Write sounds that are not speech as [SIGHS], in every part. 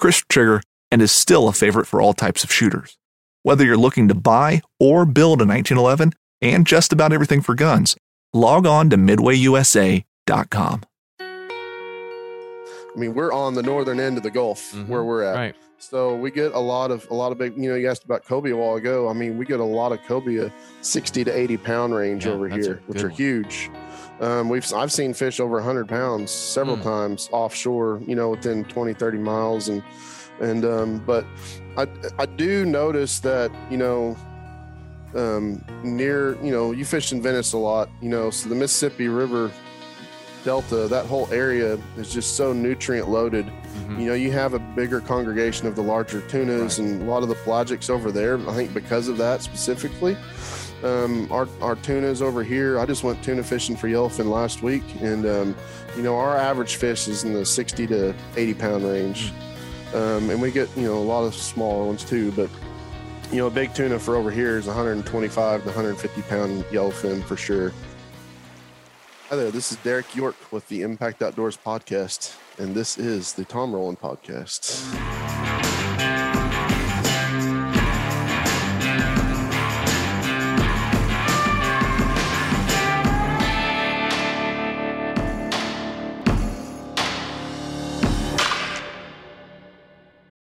crisp trigger, and is still a favorite for all types of shooters. Whether you're looking to buy or build a 1911 and just about everything for guns, log on to midwayusa.com. I mean, we're on the northern end of the Gulf Mhm. where we're at. Right. So we get a lot of a lot of big. You know, you asked about cobia a while ago. I mean, we get a lot of cobia, 60 to 80 pound range Yeah, over here, which good are one. huge. Um, we've I've seen fish over 100 pounds several Hmm. times offshore. You know, within 20, 30 miles, and and um, but I I do notice that you know. Um, near, you know, you fish in Venice a lot, you know, so the Mississippi River Delta, that whole area is just so nutrient loaded Mhm. you know you have a bigger congregation of the larger tunas Right. and a lot of the pelagics over there i think because of that specifically um, our, our tunas over here. I just went tuna fishing for yellowfin last week and um, you know our average fish is in the 60 to 80 pound range. Um, and we get you know a lot of smaller ones too but you know a big tuna for over here is 125 to 150 pound yellowfin for sure. Hi there, this is Derek York with the Impact Outdoors podcast, and this is the Tom Rowland podcast.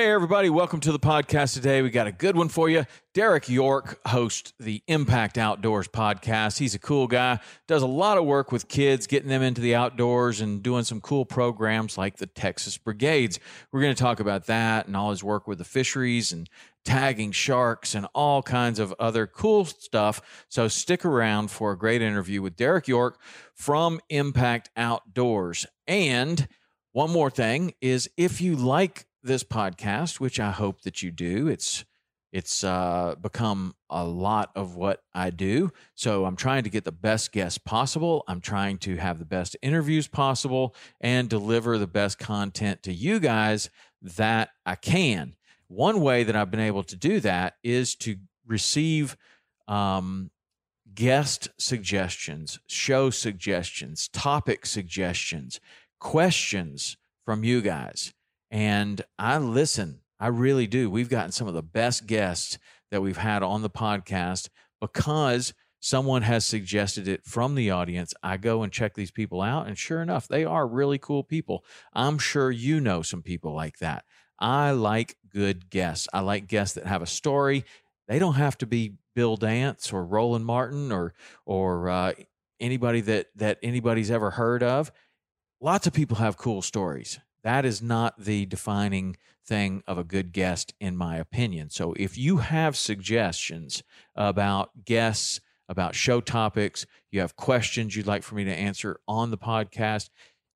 Hey, everybody, welcome to the podcast today. We got a good one for you. Derek York hosts the Impact Outdoors podcast. He's a cool guy, does a lot of work with kids, getting them into the outdoors and doing some cool programs like the Texas Brigades. We're going to talk about that and all his work with the fisheries and tagging sharks and all kinds of other cool stuff. So stick around for a great interview with Derek York from Impact Outdoors. And one more thing is if you like this podcast, which I hope that you do, it's it's uh, become a lot of what I do. So I'm trying to get the best guests possible. I'm trying to have the best interviews possible and deliver the best content to you guys that I can. One way that I've been able to do that is to receive um, guest suggestions, show suggestions, topic suggestions, questions from you guys. And I listen. I really do. We've gotten some of the best guests that we've had on the podcast because someone has suggested it from the audience. I go and check these people out, and sure enough, they are really cool people. I'm sure you know some people like that. I like good guests. I like guests that have a story. They don't have to be Bill Dance or Roland Martin or or uh, anybody that that anybody's ever heard of. Lots of people have cool stories. That is not the defining thing of a good guest, in my opinion. So if you have suggestions about guests, about show topics, you have questions you'd like for me to answer on the podcast,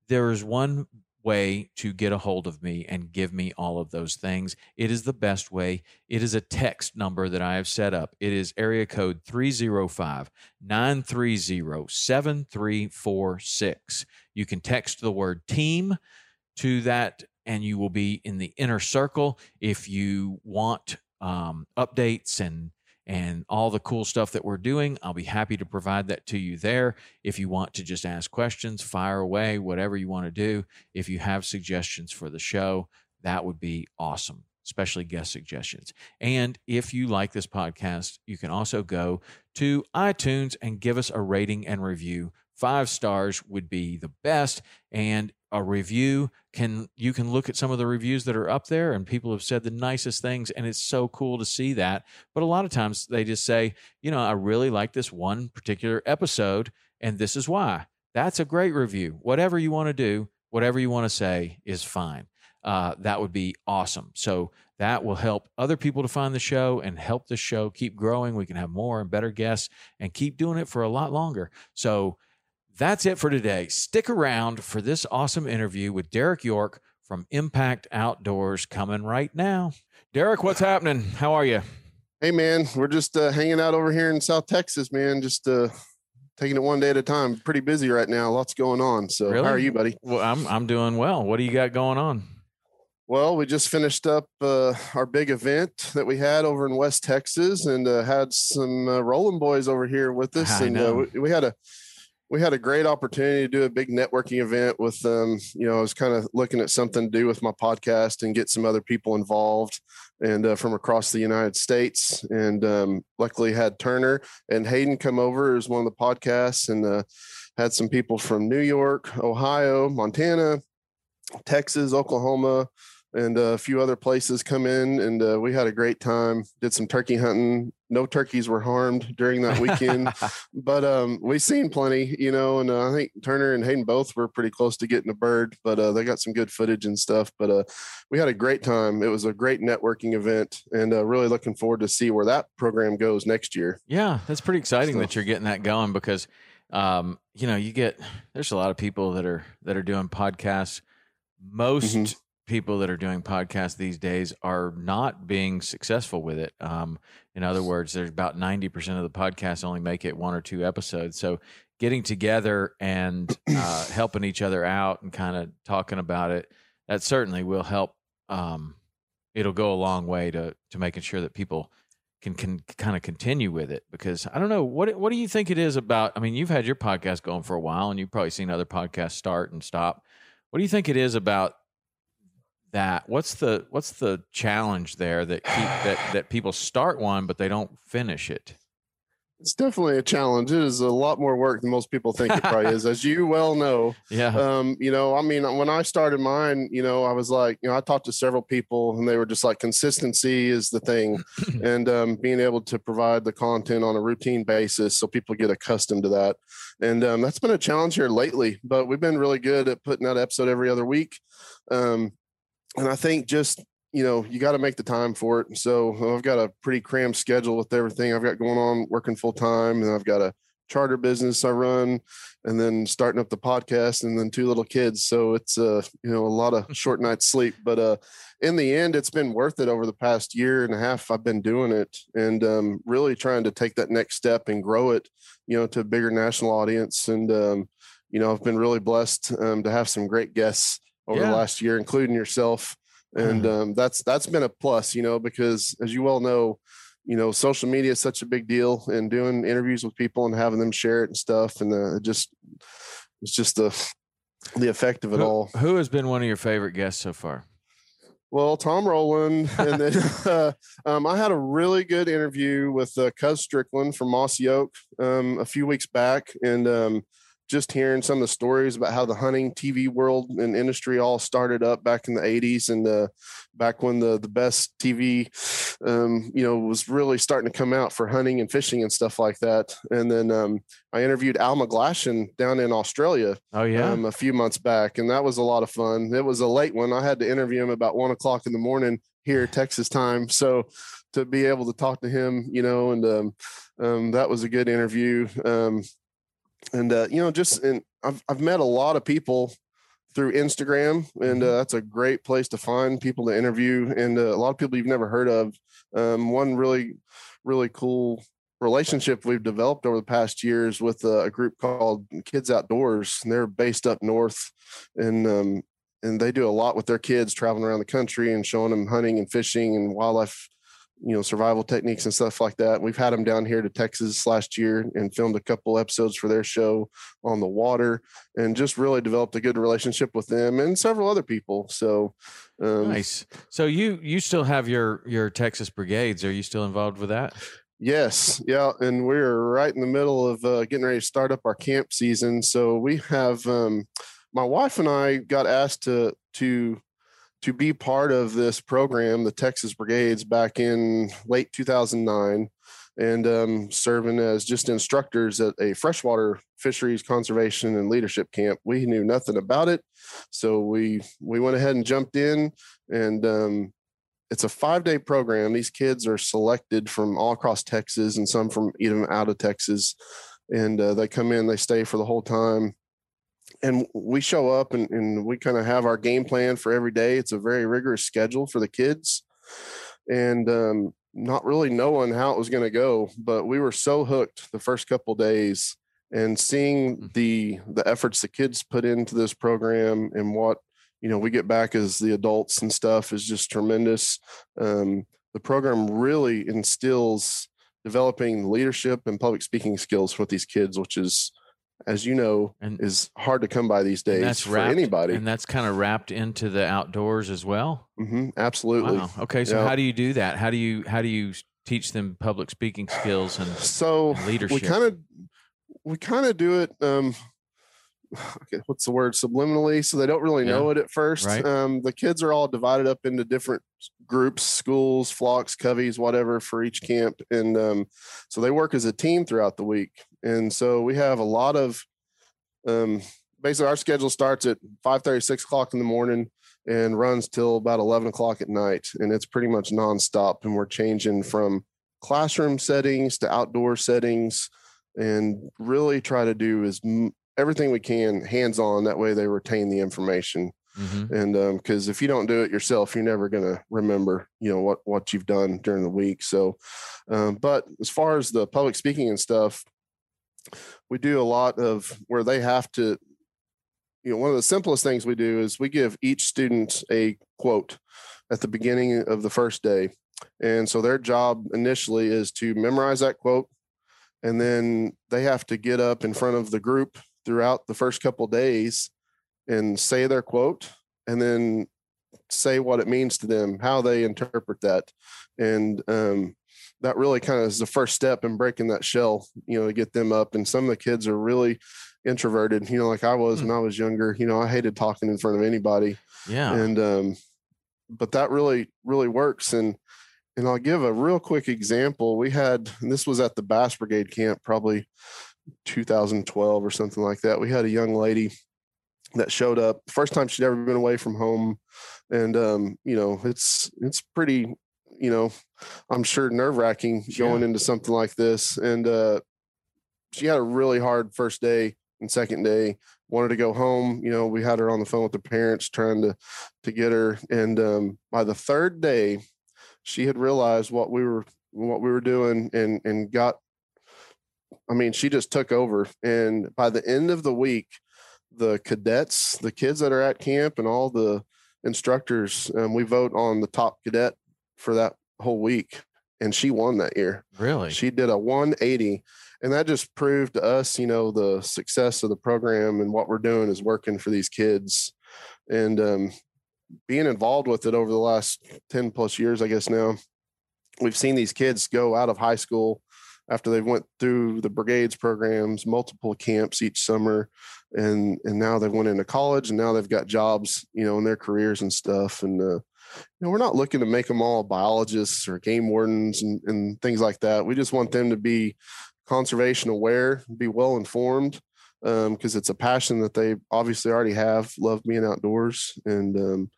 there is one way to get a hold of me and give me all of those things. It is the best way. It is a text number that I have set up. It is area code 305 930 7346. You can text the word team to that and you will be in the inner circle. If you want um, updates and and all the cool stuff that we're doing. I'll be happy to provide that to you there. If you want to just ask questions, fire away, whatever you want to do. If you have suggestions for the show, that would be awesome, especially guest suggestions. And if you like this podcast, you can also go to iTunes and give us a rating and review. Five stars would be the best. And a review can you can look at some of the reviews that are up there and people have said the nicest things and it's so cool to see that. But a lot of times they just say you know i really like this one particular episode and this is why. That's a great review. Whatever you want to do whatever you want to say is fine. Uh, that would be awesome. So that will help other people to find the show and help the show keep growing. We can have more and better guests and keep doing it for a lot longer. So that's it for today. Stick around for this awesome interview with Derek York from Impact Outdoors coming right now. Derek, what's happening? How are you? Hey, man, we're just uh, hanging out over here in South Texas, man. Just uh, taking it one day at a time. Pretty busy right now. Lots going on. So, really? how are you, buddy? Well, I'm I'm doing well. What do you got going on? Well, we just finished up uh, our big event that we had over in West Texas, and uh, had some uh, Rolling Boys over here with us, I and uh, we, we had a we had a great opportunity to do a big networking event with them. You know, I was kind of looking at something to do with my podcast and get some other people involved and uh, from across the United States. And um, luckily had Turner and Hayden come over as one of the podcasts and uh, had some people from New York, Ohio, Montana, Texas, Oklahoma, and a few other places come in and uh, we had a great time did some turkey hunting. No turkeys were harmed during that weekend [LAUGHS] but um, we seen plenty you know and uh, i think turner and hayden both were pretty close to getting a bird but uh, they got some good footage and stuff but uh, we had a great time. It was a great networking event and uh, really looking forward to see where that program goes next year. Yeah that's pretty exciting so, that you're getting that going because um, you know you get there's a lot of people that are that are doing podcasts. Most mm-hmm people that are doing podcasts these days are not being successful with it. Um, in other words, there's about 90% of the podcasts only make it one or two episodes. So getting together and uh, [CLEARS THROAT] helping each other out and kind of talking about it, that certainly will help. Um, it'll go a long way to, to making sure that people can, can kind of continue with it because I don't know what what do you think it is about I mean you've had your podcast going for a while and you've probably seen other podcasts start and stop. What do you think it is about that what's the what's the challenge there that keep that [SIGHS] that people start one but they don't finish it? It's definitely a challenge. It is a lot more work than most people think it probably is as you well know. [LAUGHS] Yeah. Um you know i mean when i started mine you know i was like you know i talked to several people and they were just like consistency is the thing. [LAUGHS] And um, being able to provide the content on a routine basis so people get accustomed to that. And um, that's been a challenge here lately but we've been really good at putting out episode every other week. Um, and I think just you know you got to make the time for it. So I've got a pretty crammed schedule with everything I've got going on, working full time, and I've got a charter business I run, and then starting up the podcast, and then two little kids. So it's uh you know a lot of [LAUGHS] short nights sleep, but uh in the end, it's been worth it over the past year and a half. I've been doing it and um, really trying to take that next step and grow it, you know, to a bigger national audience. And um, you know, I've been really blessed um, to have some great guests over yeah. the last year, including yourself. And mm-hmm. um, that's that's been a plus, you know, because as you well know, you know, social media is such a big deal, and doing interviews with people and having them share it and stuff, and uh, just it's just the the effect of it who, all. Who has been one of your favorite guests so far? Well, Tom Rowland, and then [LAUGHS] [LAUGHS] uh, um, I had a really good interview with uh, Cuz Strickland from Mossy Oak um, a few weeks back, and um, just hearing some of the stories about how the hunting TV world and industry all started up back in the 80s and uh, back when the the best TV, um, you know, was really starting to come out for hunting and fishing and stuff like that. And then um, I interviewed Al McGlashan down in Australia. Oh yeah, um, a few months back, and that was a lot of fun. It was a late one. I had to interview him about one o'clock in the morning here, Texas time. So to be able to talk to him, you know, and um, um, that was a good interview. Um, and uh, you know, just and I've I've met a lot of people through Instagram, and uh, that's a great place to find people to interview, and uh, a lot of people you've never heard of. Um, one really, really cool relationship we've developed over the past years with a, a group called Kids Outdoors, and they're based up north, and um, and they do a lot with their kids traveling around the country and showing them hunting and fishing and wildlife you know survival techniques and stuff like that. We've had them down here to Texas last year and filmed a couple episodes for their show on the water, and just really developed a good relationship with them and several other people. So um, nice. So you you still have your your Texas brigades? Are you still involved with that? Yes, yeah, and we're right in the middle of uh, getting ready to start up our camp season. So we have um, my wife and I got asked to to to be part of this program, the Texas Brigades, back in late 2009, and um, serving as just instructors at a freshwater fisheries conservation and leadership camp. We knew nothing about it, so we we went ahead and jumped in, and um, it's a five day program. These kids are selected from all across Texas and some from even out of Texas, and uh, they come in, they stay for the whole time and we show up and, and we kind of have our game plan for every day. It's a very rigorous schedule for the kids, and um, not really knowing how it was going to go. But we were so hooked the first couple days, and seeing mm. the the efforts the kids put into this program and what you know we get back as the adults and stuff is just tremendous. Um, the program really instills developing leadership and public speaking skills with these kids, which is as you know, and, is hard to come by these days that's for wrapped, anybody. And that's kind of wrapped into the outdoors as well. Mm-hmm, absolutely. Wow. Okay, so how do you do that? How do you how do you teach them public speaking skills and so and leadership? We kind of we kind of do it. Um, okay, what's the word? Subliminally, so they don't really know it at first. Right. Um, the kids are all divided up into different groups, schools, flocks, coveys, whatever for each camp, and um, so they work as a team throughout the week. And so we have a lot of um, basically our schedule starts at 5 30, 6 o'clock in the morning and runs till about 11 o'clock at night. And it's pretty much nonstop. And we're changing from classroom settings to outdoor settings and really try to do is everything we can hands on. That way they retain the information. Mm-hmm. And because um, if you don't do it yourself, you're never going to remember, you know, what what you've done during the week. So, um, but as far as the public speaking and stuff, we do a lot of where they have to you know one of the simplest things we do is we give each student a quote at the beginning of the first day and so their job initially is to memorize that quote and then they have to get up in front of the group throughout the first couple days and say their quote and then say what it means to them how they interpret that and um, that really kind of is the first step in breaking that shell, you know, to get them up. And some of the kids are really introverted, you know, like I was mm. when I was younger. You know, I hated talking in front of anybody. Yeah. And um, but that really, really works. And and I'll give a real quick example. We had this was at the Bass Brigade camp, probably 2012 or something like that. We had a young lady that showed up first time she'd ever been away from home and um, you know it's it's pretty you know, I'm sure nerve wracking going into something like this. And uh, she had a really hard first day and second day. Wanted to go home. You know, we had her on the phone with the parents trying to to get her. And um, by the third day, she had realized what we were what we were doing and and got. I mean, she just took over. And by the end of the week, the cadets, the kids that are at camp, and all the instructors, um, we vote on the top cadet for that whole week and she won that year. Really? She did a 180 and that just proved to us, you know, the success of the program and what we're doing is working for these kids. And um being involved with it over the last 10 plus years, I guess now, we've seen these kids go out of high school after they went through the brigades programs, multiple camps each summer, and and now they went into college and now they've got jobs, you know, in their careers and stuff. And uh, you know, we're not looking to make them all biologists or game wardens and, and things like that. We just want them to be conservation aware, be well informed, because um, it's a passion that they obviously already have. Love being outdoors and um,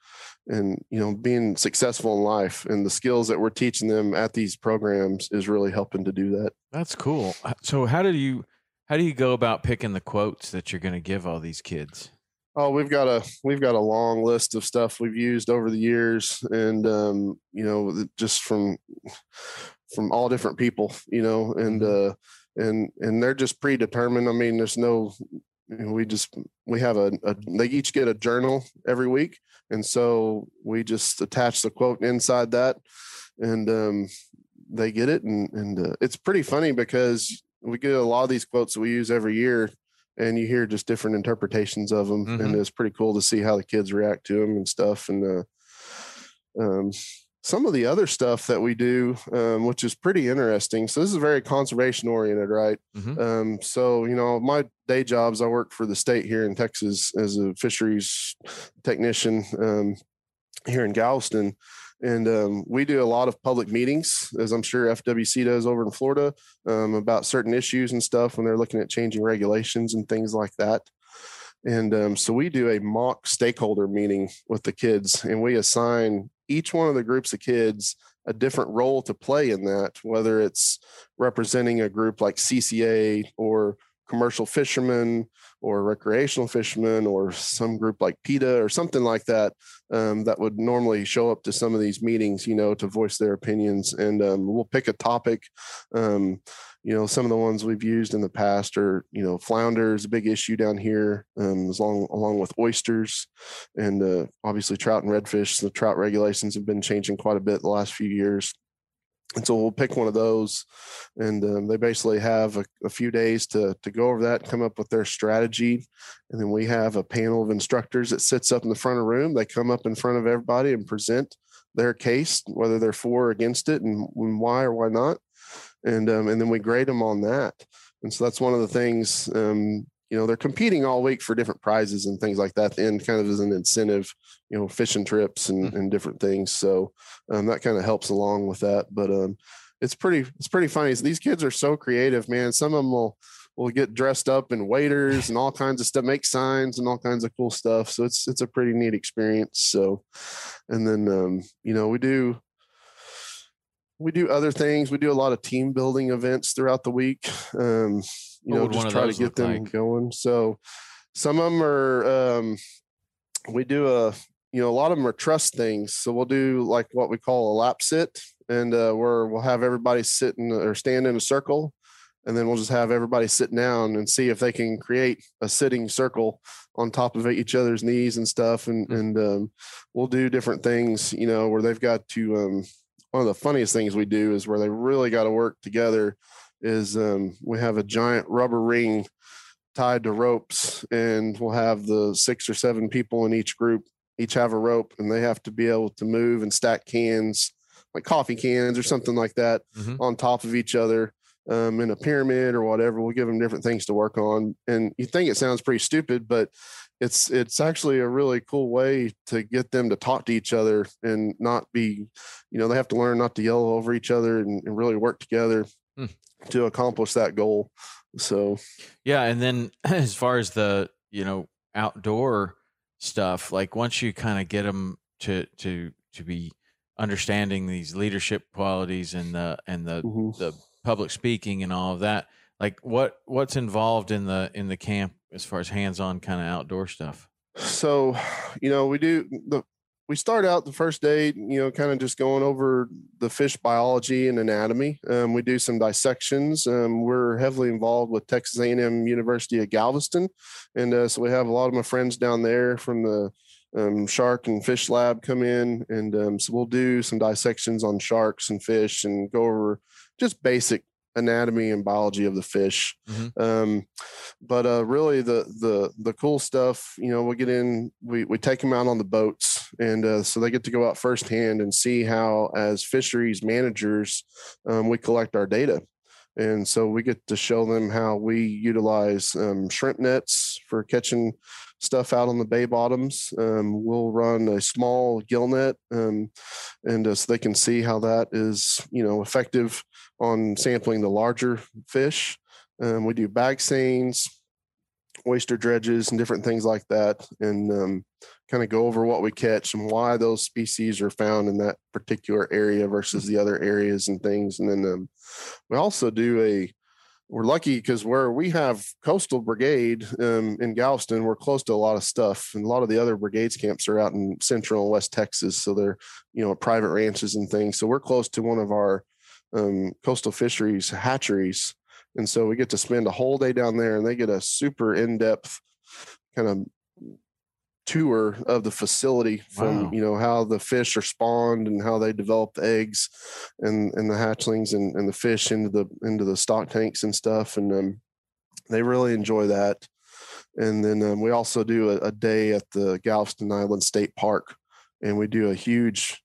and you know being successful in life. And the skills that we're teaching them at these programs is really helping to do that. That's cool. So how do you how do you go about picking the quotes that you're going to give all these kids? Oh, we've got a we've got a long list of stuff we've used over the years, and um, you know, just from from all different people, you know, and mm-hmm. uh, and and they're just predetermined. I mean, there's no we just we have a, a, they each get a journal every week. And so we just attach the quote inside that and um, they get it and and uh, it's pretty funny because we get a lot of these quotes that we use every year and you hear just different interpretations of them mm-hmm. and it's pretty cool to see how the kids react to them and stuff. And uh, um, some of the other stuff that we do, um, which is pretty interesting. So this is very conservation oriented, right? Mm-hmm. Um, so you know, my day jobs, I work for the state here in Texas as a fisheries technician um, here in Galveston, and um, we do a lot of public meetings, as I'm sure FWC does over in Florida, um, about certain issues and stuff when they're looking at changing regulations and things like that. And um, so we do a mock stakeholder meeting with the kids, and we assign each one of the groups of kids a different role to play in that, whether it's representing a group like CCA or commercial fishermen or recreational fishermen or some group like PETA or something like that um, that would normally show up to some of these meetings, you know, to voice their opinions. And um, we'll pick a topic. Um, you know, some of the ones we've used in the past are, you know, flounders, a big issue down here, um, along along with oysters, and uh, obviously trout and redfish. The trout regulations have been changing quite a bit the last few years and so we'll pick one of those and um, they basically have a, a, few days to, to go over that and come up with their strategy and then we have a panel of instructors that sits up in the front of the room they come up in front of everybody and present their case whether they're for or against it and, and why or why not and um, and then we grade them on that. And so that's one of the things. Um, you know, they're competing all week for different prizes and things like that. And kind of as an incentive, you know, fishing trips and, mm-hmm. and different things. So um, that kind of helps along with that. But um, it's pretty it's pretty funny. These kids are so creative, man. Some of them will will get dressed up in waders and all kinds of stuff, make signs and all kinds of cool stuff. So it's it's a pretty neat experience. So, and then um, you know we do we do other things. We do a lot of team building events throughout the week. You what know, just try to get them like? going. So some of them are, um, we do a, you know, a lot of them are trust things. So we'll do like what we call a lap sit and uh, where we'll have everybody sit in or stand in a circle and then we'll just have everybody sit down and see if they can create a sitting circle on top of each other's knees and stuff and mm-hmm. and um, we'll do different things you know where they've got to um, one of the funniest things we do is where they really got to work together is um, we have a giant rubber ring tied to ropes and we'll have the six or seven people in each group each have a rope and they have to be able to move and stack cans like coffee cans or something like that mm-hmm. on top of each other um, in a pyramid or whatever. We'll give them different things to work on. And you think it sounds pretty stupid, but it's it's actually a really cool way to get them to talk to each other and not be, you know, they have to learn not to yell over each other and, and really work together hmm. To accomplish that goal. So yeah, and then [CLEARS THROAT] as far as the you know outdoor stuff, like once you kind of get them to to to be understanding these leadership qualities and the and the mm-hmm. the public speaking and all of that like what what's involved in the in the camp as far as hands-on kind of outdoor stuff so you know we do the we start out the first day you know kind of just going over the fish biology and anatomy. Um, we do some dissections. Um, we're heavily involved with texas a&m university of galveston. And uh, so we have a lot of my friends down there from the um, shark and fish lab come in. And um, so we'll do some dissections on sharks and fish and go over just basic anatomy and biology of the fish. Mm-hmm. Um, but uh, really, the the the cool stuff, you know, we get in, we we take them out on the boats, and uh, so they get to go out firsthand and see how, as fisheries managers, um, we collect our data. And so we get to show them how we utilize um, shrimp nets for catching stuff out on the bay bottoms. Um, we'll run a small gill net, um, and uh, so they can see how that is, you know, effective on sampling the larger fish. Um, we do bag seines, oyster dredges, and different things like that, and um, kind of go over what we catch and why those species are found in that particular area versus the other areas and things. And then um, we also do a we're lucky because where we have coastal brigade um, in galveston we're close to a lot of stuff and a lot of the other brigades camps are out in central and west texas so they're you know private ranches and things so we're close to one of our um, coastal fisheries hatcheries and so we get to spend a whole day down there and they get a super in-depth kind of tour of the facility from wow. you know how the fish are spawned and how they develop the eggs and and the hatchlings and, and the fish into the into the stock tanks and stuff and um, they really enjoy that and then um, we also do a, a, day at the galveston island state park and we do a huge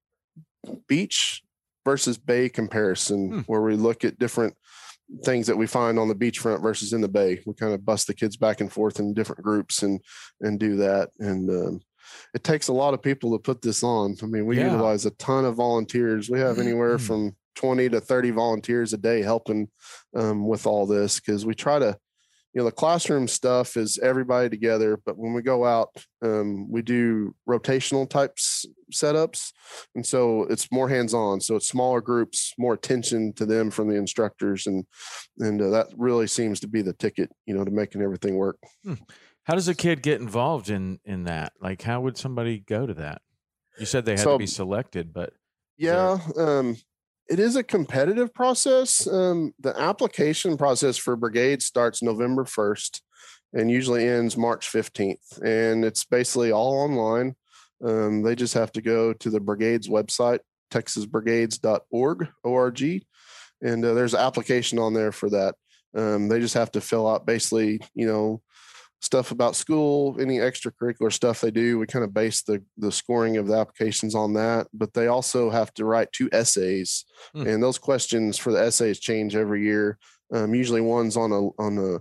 beach versus bay comparison hmm. where we look at different things that we find on the beachfront versus in the bay. We kind of bust the kids back and forth in different groups and and do that. And um, it takes a lot of people to put this on. I mean, we yeah. utilize a ton of volunteers. We have anywhere mm-hmm. from 20 to 30 volunteers a day helping um, with all this because we try to you know the classroom stuff is everybody together but when we go out um, we do rotational types setups and so it's more hands-on so it's smaller groups more attention to them from the instructors and and uh, that really seems to be the ticket you know to making everything work. Hmm. how does a kid get involved in in that? Like how would somebody go to that? You said they had so, to be selected but yeah um it is a competitive process. Um, the application process for brigade starts November 1st and usually ends March 15th. And it's basically all online. Um, they just have to go to the brigade's website, texasbrigades.org, O-R-G, and uh, there's an application on there for that. Um, they just have to fill out basically, you know, stuff about school, any extracurricular stuff they do. We kind of base the the scoring of the applications on that. But they also have to write two essays, mm. and those questions for the essays change every year. Um, usually, one's on a on a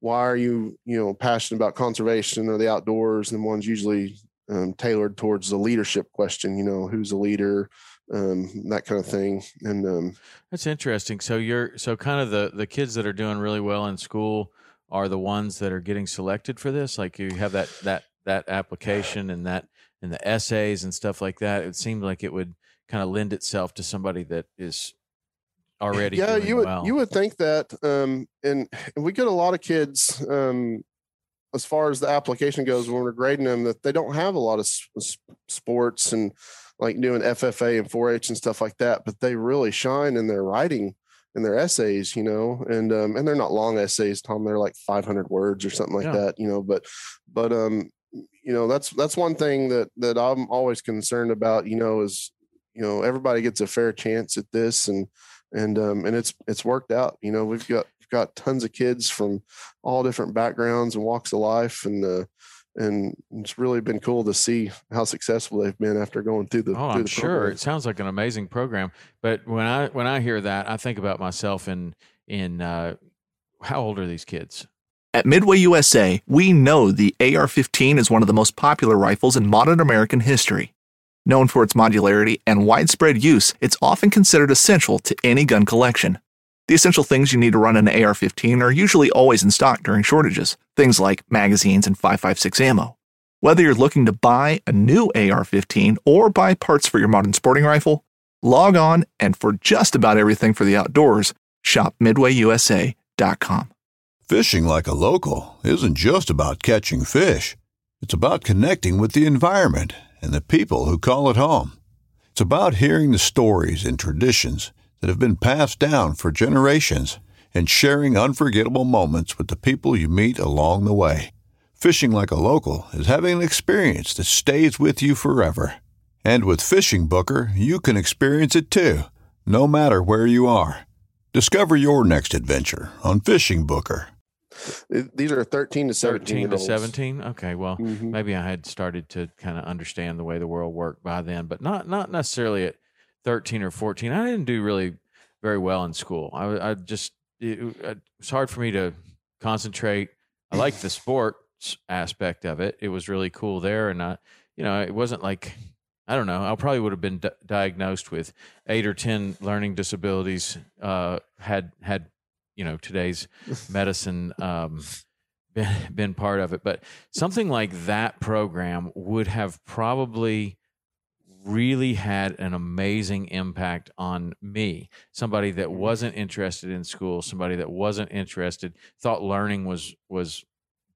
why are you you know passionate about conservation or the outdoors, and one's usually um, tailored towards the leadership question. You know, who's a leader, um, that kind of thing. And um, that's interesting. So you're so kind of the the kids that are doing really well in school are the ones that are getting selected for this? Like you have that that that application and that and the essays and stuff like that. It seemed like it would kind of lend itself to somebody that is already yeah you would well. you would think that um and we get a lot of kids um as far as the application goes when we're grading them that they don't have a lot of sports and like doing ffa and 4-h and stuff like that but they really shine in their writing in their essays, you know, and um, and they're not long essays, Tom. They're like 500 words or something like yeah. that, you know. But but um, you know, that's that's one thing that that I'm always concerned about. You know, is you know everybody gets a fair chance at this, and and um, and it's it's worked out. You know, we've got we've got tons of kids from all different backgrounds and walks of life, and uh, and it's really been cool to see how successful they've been after going through the. Oh, through I'm sure program. it sounds like an amazing program. But when I when I hear that, I think about myself in in uh, how old are these kids? At Midway USA, we know the AR-15 is one of the most popular rifles in modern American history. Known for its modularity and widespread use, it's often considered essential to any gun collection. The essential things you need to run an AR 15 are usually always in stock during shortages, things like magazines and 5.56 ammo. Whether you're looking to buy a new AR 15 or buy parts for your modern sporting rifle, log on and for just about everything for the outdoors, shop MidwayUSA.com. Fishing like a local isn't just about catching fish, it's about connecting with the environment and the people who call it home. It's about hearing the stories and traditions that have been passed down for generations and sharing unforgettable moments with the people you meet along the way. Fishing like a local is having an experience that stays with you forever. And with Fishing Booker, you can experience it too, no matter where you are. Discover your next adventure on Fishing Booker. These are 13 to 17. 13 to 17 okay well Mhm. maybe i had started to kind of understand the way the world worked by then but not not necessarily at 13 or 14 i didn't do really very well in school. I, I just it, it was hard for me to concentrate. I liked the [LAUGHS] sports aspect of it. It was really cool there and i you know it wasn't like i don't know i probably would have been di- diagnosed with eight or ten learning disabilities uh had had you know today's medicine um been, been part of it. But something like that program would have probably really had an amazing impact on me somebody that wasn't interested in school somebody that wasn't interested thought learning was was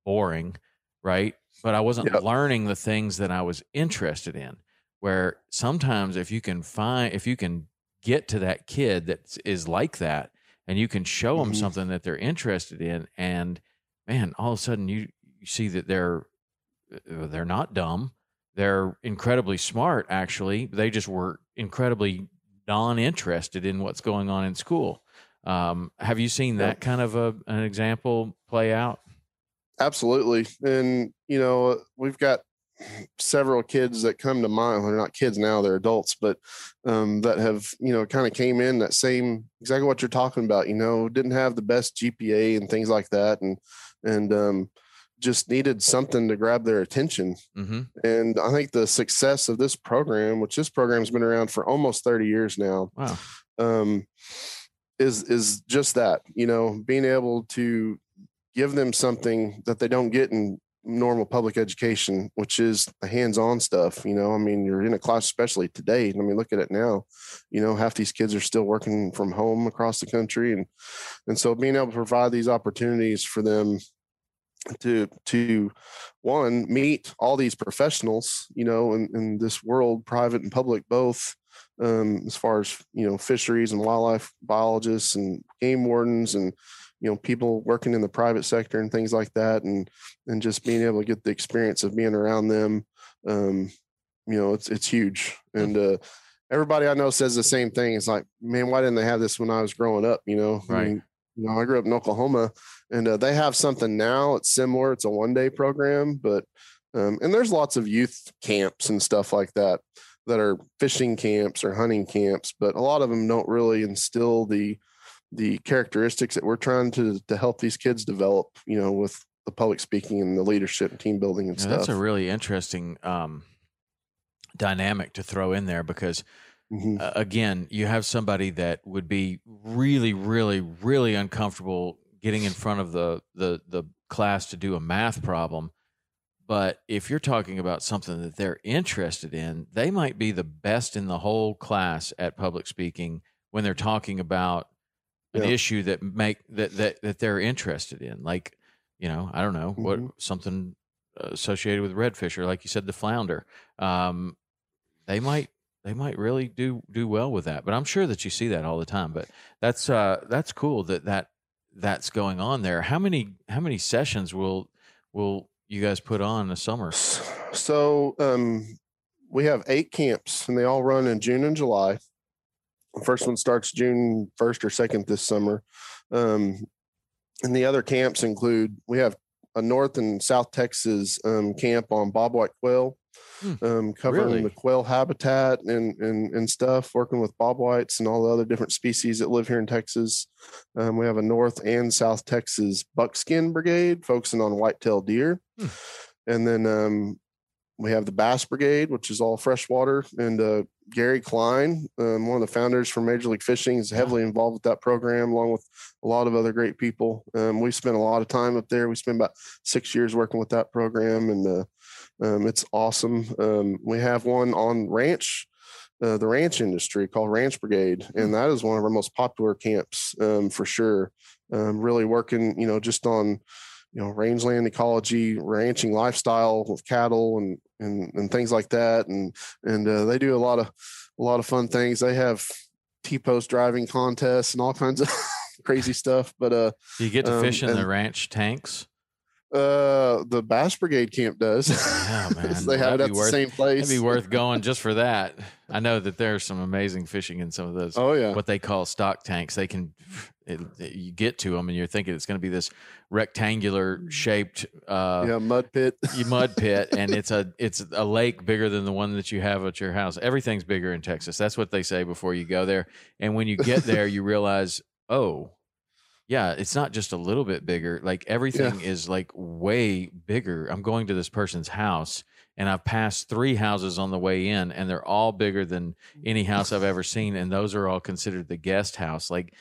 boring right but i wasn't Yep. learning the things that i was interested in where sometimes if you can find if you can get to that kid that is like that and you can show them Mhm. something that they're interested in and man all of a sudden you, you see that they're uh, they're not dumb they're incredibly smart actually they just were incredibly non-interested in what's going on in school um, have you seen that kind of a, an example play out Absolutely. And, you know, we've got several kids that come to mind. Well, they're not kids now, they're adults, but um, that have, you know, kind of came in that same exactly what you're talking about, you know, didn't have the best GPA and things like that. And, and, um, just needed something to grab their attention. mm-hmm. And I think the success of this program, which this program's been around for almost 30 years now, wow um, is is just that you know being able to give them something that they don't get in normal public education which is the hands-on stuff you know i mean you're in a class especially today i mean look at it now you know half these kids are still working from home across the country and and so being able to provide these opportunities for them to to one meet all these professionals you know in, in this world private and public both um, as far as you know fisheries and wildlife biologists and game wardens and you know people working in the private sector and things like that and and just being able to get the experience of being around them um, you know it's it's huge. And uh, everybody i know says the same thing. It's like man why didn't they have this when i was growing up? You know I Right. mean, you know i grew up in oklahoma and uh, they have something now it's similar it's a one day program but um, and there's lots of youth camps and stuff like that that are fishing camps or hunting camps but a lot of them don't really instill the the characteristics that we're trying to to help these kids develop you know with the public speaking and the leadership and team building and Yeah, stuff that's a really interesting um, dynamic to throw in there because Mhm. uh, again, you have somebody that would be really, really, really uncomfortable getting in front of the the the class to do a math problem. But if you're talking about something that they're interested in, they might be the best in the whole class at public speaking when they're talking about an Yeah. issue that make that that that they're interested in. Like, you know, I don't know what Mhm. something associated with redfish or like you said, the flounder. Um, they might they might really do do well with that. But I'm sure that you see that all the time. But that's uh that's cool that that that's going on there. How many how many sessions will will you guys put on in the summer? So um, we have eight camps, and they all run in June and July. The first one starts June first or second this summer, um, and the other camps include we have a North and South Texas um, camp on bobwhite quail, Hmm. um, covering Really? the quail habitat and, and and stuff, working with bobwhites and all the other different species that live here in Texas. Um, we have a North and South Texas buckskin brigade focusing on whitetail deer. Hmm. And then um, we have the Bass Brigade, which is all freshwater. And uh, Gary Klein, um, one of the founders from Major League Fishing, is heavily involved with that program, along with a lot of other great people. Um, we spent a lot of time up there. We spent about six years working with that program, and uh, um, it's awesome. Um, we have one on ranch. Uh, the ranch industry called Ranch Brigade, and that is one of our most popular camps um, for sure. Um, really working, you know, just on you know rangeland ecology ranching lifestyle with cattle and and, and things like that and and uh, they do a lot of a lot of fun things they have t-post driving contests and all kinds of [LAUGHS] crazy stuff but uh Do you get to Um, fish in the ranch tanks? Uh the bass brigade camp does Yeah, man. [LAUGHS] they have it that'd at the worth- same place It'd be worth going just for that. I know that there's some amazing fishing in some of those. Oh yeah. What they call stock tanks. They can, it, it- you get to them and you're thinking it's going to be this rectangular shaped uh, yeah, mud pit. [LAUGHS] mud pit, and it's a it's a lake bigger than the one that you have at your house. Everything's bigger in Texas. That's what they say before you go there. And when you get there, you realize, oh, yeah, it's not just a little bit bigger. Like everything is like way bigger. I'm going to this person's house, and I've passed three houses on the way in, and they're all bigger than any house I've ever seen, and those are all considered the guest house. Like,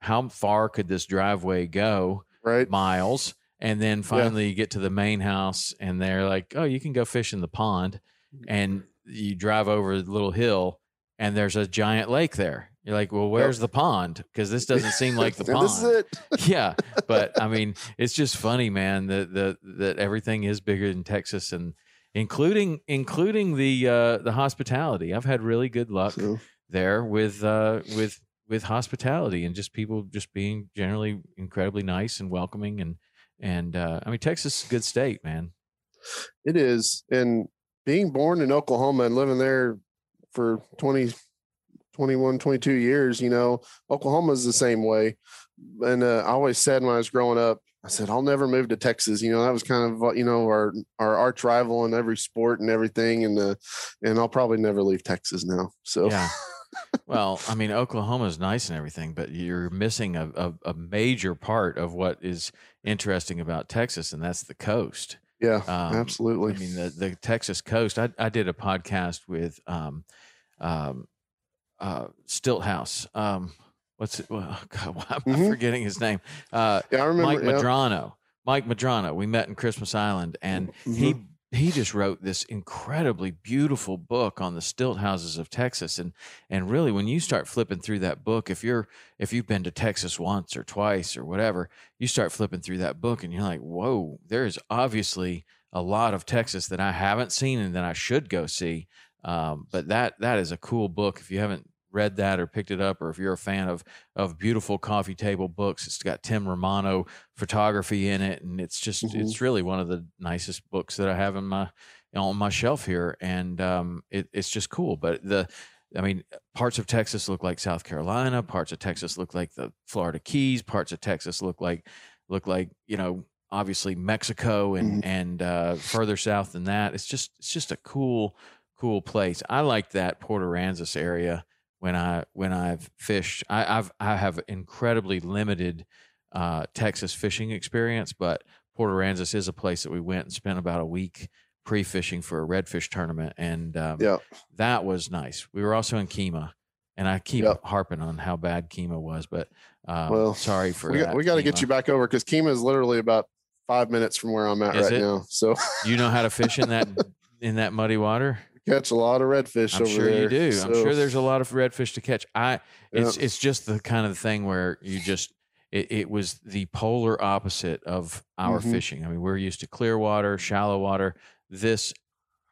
how far could this driveway go? right. miles. And then finally you get to the main house and they're like, oh, you can go fish in the pond. Mm-hmm. And you drive over a little hill and there's a giant lake there. You're like, well, where's the pond? Because this doesn't seem like the pond. [LAUGHS] This is it. [LAUGHS] yeah, but I mean, it's just funny, man. That that that everything is bigger in Texas, and including including the uh, the hospitality. I've had really good luck So, there with uh, with with hospitality and just people just being generally incredibly nice and welcoming and and uh, I mean Texas is a good state, man. it is. And being born in Oklahoma and living there for 20, 21, 22 years, you know, Oklahoma's the same way. And uh, I always said when I was growing up, I said, I'll never move to Texas. You know, that was kind of, uh, you know, our, our arch rival in every sport and everything. And, uh, and I'll probably never leave Texas now. So, Yeah. [LAUGHS] well, I mean Oklahoma's nice and everything, but you're missing a, a, a major part of what is interesting about Texas, and that's the coast. yeah, Um, absolutely. I mean, the, the Texas coast. I, I did a podcast with um, um, uh, Stilt House. Um, what's it? Well, [LAUGHS] God, why am I Mhm. forgetting his name? Uh, yeah, I remember. Mike yeah. Madrano. Mike Madrano. We met in Christmas Island, and he Mhm. he just wrote this incredibly beautiful book on the stilt houses of Texas. And and really, when you start flipping through that book, if you're if you've been to Texas once or twice or whatever, you start flipping through that book, and you're like, whoa, there is obviously a lot of Texas that I haven't seen and that I should go see. Um, but that that is a cool book. If you haven't read that or picked it up, or if you're a fan of of beautiful coffee table books, it's got Tim Romano photography in it, and it's just Mhm. it's really one of the nicest books that I have in my on my shelf here, and um, it, it's just cool. But the I mean, parts of Texas look like South Carolina. Parts of Texas look like the Florida Keys. Parts of Texas look like look like you know obviously Mexico and and uh, further south than that. It's just it's just a cool cool place. I like that Port Aransas area when I when I've fished. I, I've I have incredibly limited uh, Texas fishing experience, but Port Aransas is a place that we went and spent about a week pre-fishing for a redfish tournament, and um, Yeah. that was nice. We were also in Kemah, and I keep Yep. harping on how bad Kemah was, but um, Well, sorry for we got, that, we got to get you back over because Kemah is literally about five minutes from where I'm at Is right it? now. So You know how to fish in that in that muddy water. Catch a lot of redfish I'm over sure there. you do. I'm sure there's a lot of redfish to catch. I it's Yeah. it's just the kind of thing where you just it, it was the polar opposite of our Mhm. fishing. I mean, we're used to clear water, shallow water. This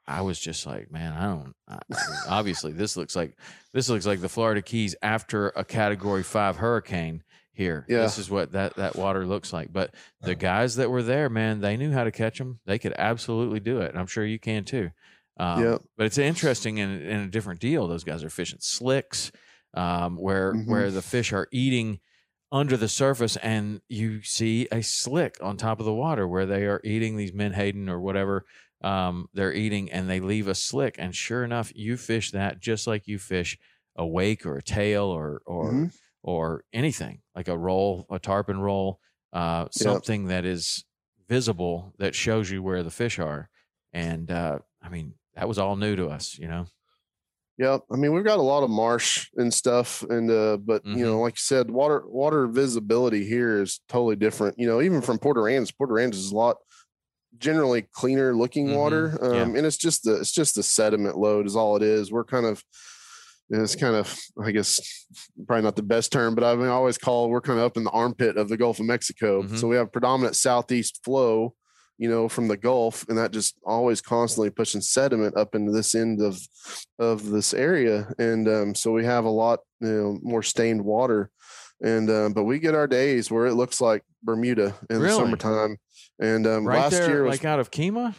I was just like, man, I don't. I, I obviously, this looks like this looks like the Florida Keys after a Category Five hurricane. Here, Yeah. this is what that that water looks like. But the guys that were there, man, they knew how to catch them. They could absolutely do it. And I'm sure you can too. Um, Yep. But it's interesting and in a different deal. Those guys are fishing slicks, um, where Mhm. where the fish are eating under the surface, and you see a slick on top of the water where they are eating these menhaden or whatever um, they're eating, and they leave a slick. And sure enough, you fish that just like you fish a wake or a tail or or Mhm. or anything like a roll, a tarpon roll, uh, something that is visible that shows you where the fish are. And uh, I mean, that was all new to us, you know. Yeah, I mean we've got a lot of marsh and stuff, and uh, but you Mm-hmm. know, like you said, water water visibility here is totally different. You know, even from Port Aransas, Port Aransas is a lot generally cleaner looking Mhm, water, um, yeah. and it's just the it's just the sediment load is all it is. We're kind of it's kind of I guess probably not the best term, but I mean I always call we're kind of up in the armpit of the Gulf of Mexico, Mhm. so we have predominant southeast flow you know, from the Gulf, and that just always constantly pushing sediment up into this end of of this area, and um, so we have a lot, you know, more stained water, and um, but we get our days where it looks like Bermuda in Really? the summertime, and um, Right last there, year was like out of Kemah.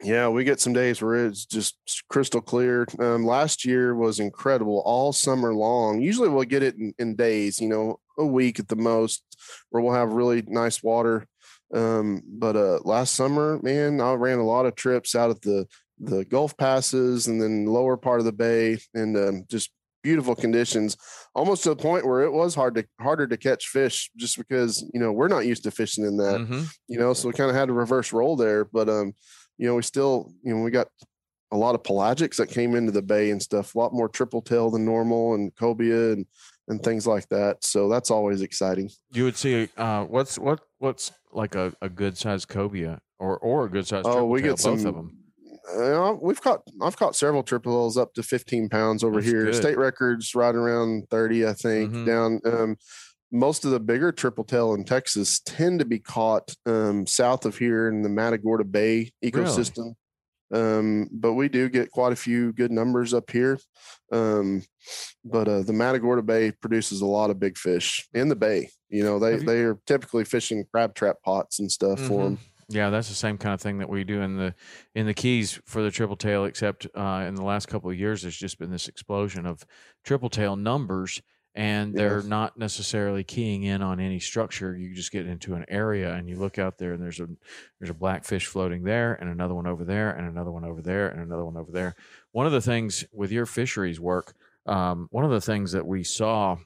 Yeah, we get some days where it's just crystal clear. Um, last year was incredible all summer long. Usually we'll get it in, in, days, you know, a week at the most, where we'll have really nice water. Um, but uh, last summer, man, I ran a lot of trips out of the the Gulf passes and then lower part of the bay, and um, just beautiful conditions, almost to the point where it was hard to harder to catch fish just because you know we're not used to fishing in that, mm-hmm. you know. So we kind of had a reverse role there, but um, you know, we still, you know, we got a lot of pelagics that came into the bay and stuff, a lot more triple tail than normal and cobia and and things like that. So that's always exciting. You would see uh, what's what what's like a, a good sized cobia or or a good sized. Oh, we get some, both of them. Uh, we've caught I've caught several triple L's up to 15 pounds over That's here. Good. State records right around 30, I think. Mm-hmm. Down um, most of the bigger triple tail in Texas tend to be caught um, south of here in the Matagorda Bay ecosystem. Really? Um, but we do get quite a few good numbers up here. Um, but uh, the Matagorda Bay produces a lot of big fish in the bay. You know, they, you- they are typically fishing crab trap pots and stuff mm-hmm. for them. Yeah, that's the same kind of thing that we do in the in the Keys for the triple tail. Except uh, in the last couple of years, there's just been this explosion of triple tail numbers, and they're yes. not necessarily keying in on any structure. You just get into an area and you look out there, and there's a there's a blackfish floating there, and another one over there, and another one over there, and another one over there. One of the things with your fisheries work, um, one of the things that we saw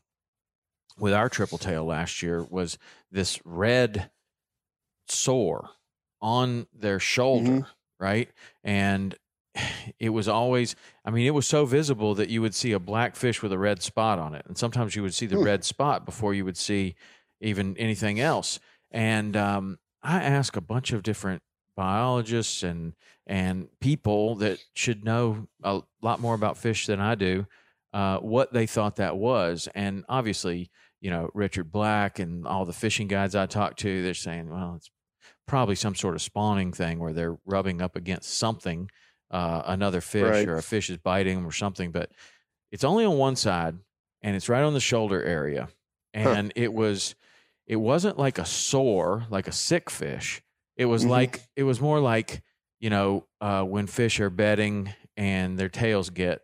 with our triple tail last year was this red sore on their shoulder, mm-hmm. right? And it was always, I mean, it was so visible that you would see a black fish with a red spot on it. And sometimes you would see the hmm. red spot before you would see even anything else. And um, I asked a bunch of different biologists and and people that should know a lot more about fish than I do, uh, what they thought that was. And obviously, you know, Richard Black and all the fishing guides I talked to, they're saying, well, it's probably some sort of spawning thing where they're rubbing up against something, uh, another fish right. or a fish is biting them or something. But it's only on one side and it's right on the shoulder area. And huh. it was, it wasn't like a sore, like a sick fish. It was mm-hmm. like, it was more like, you know, uh, when fish are bedding and their tails get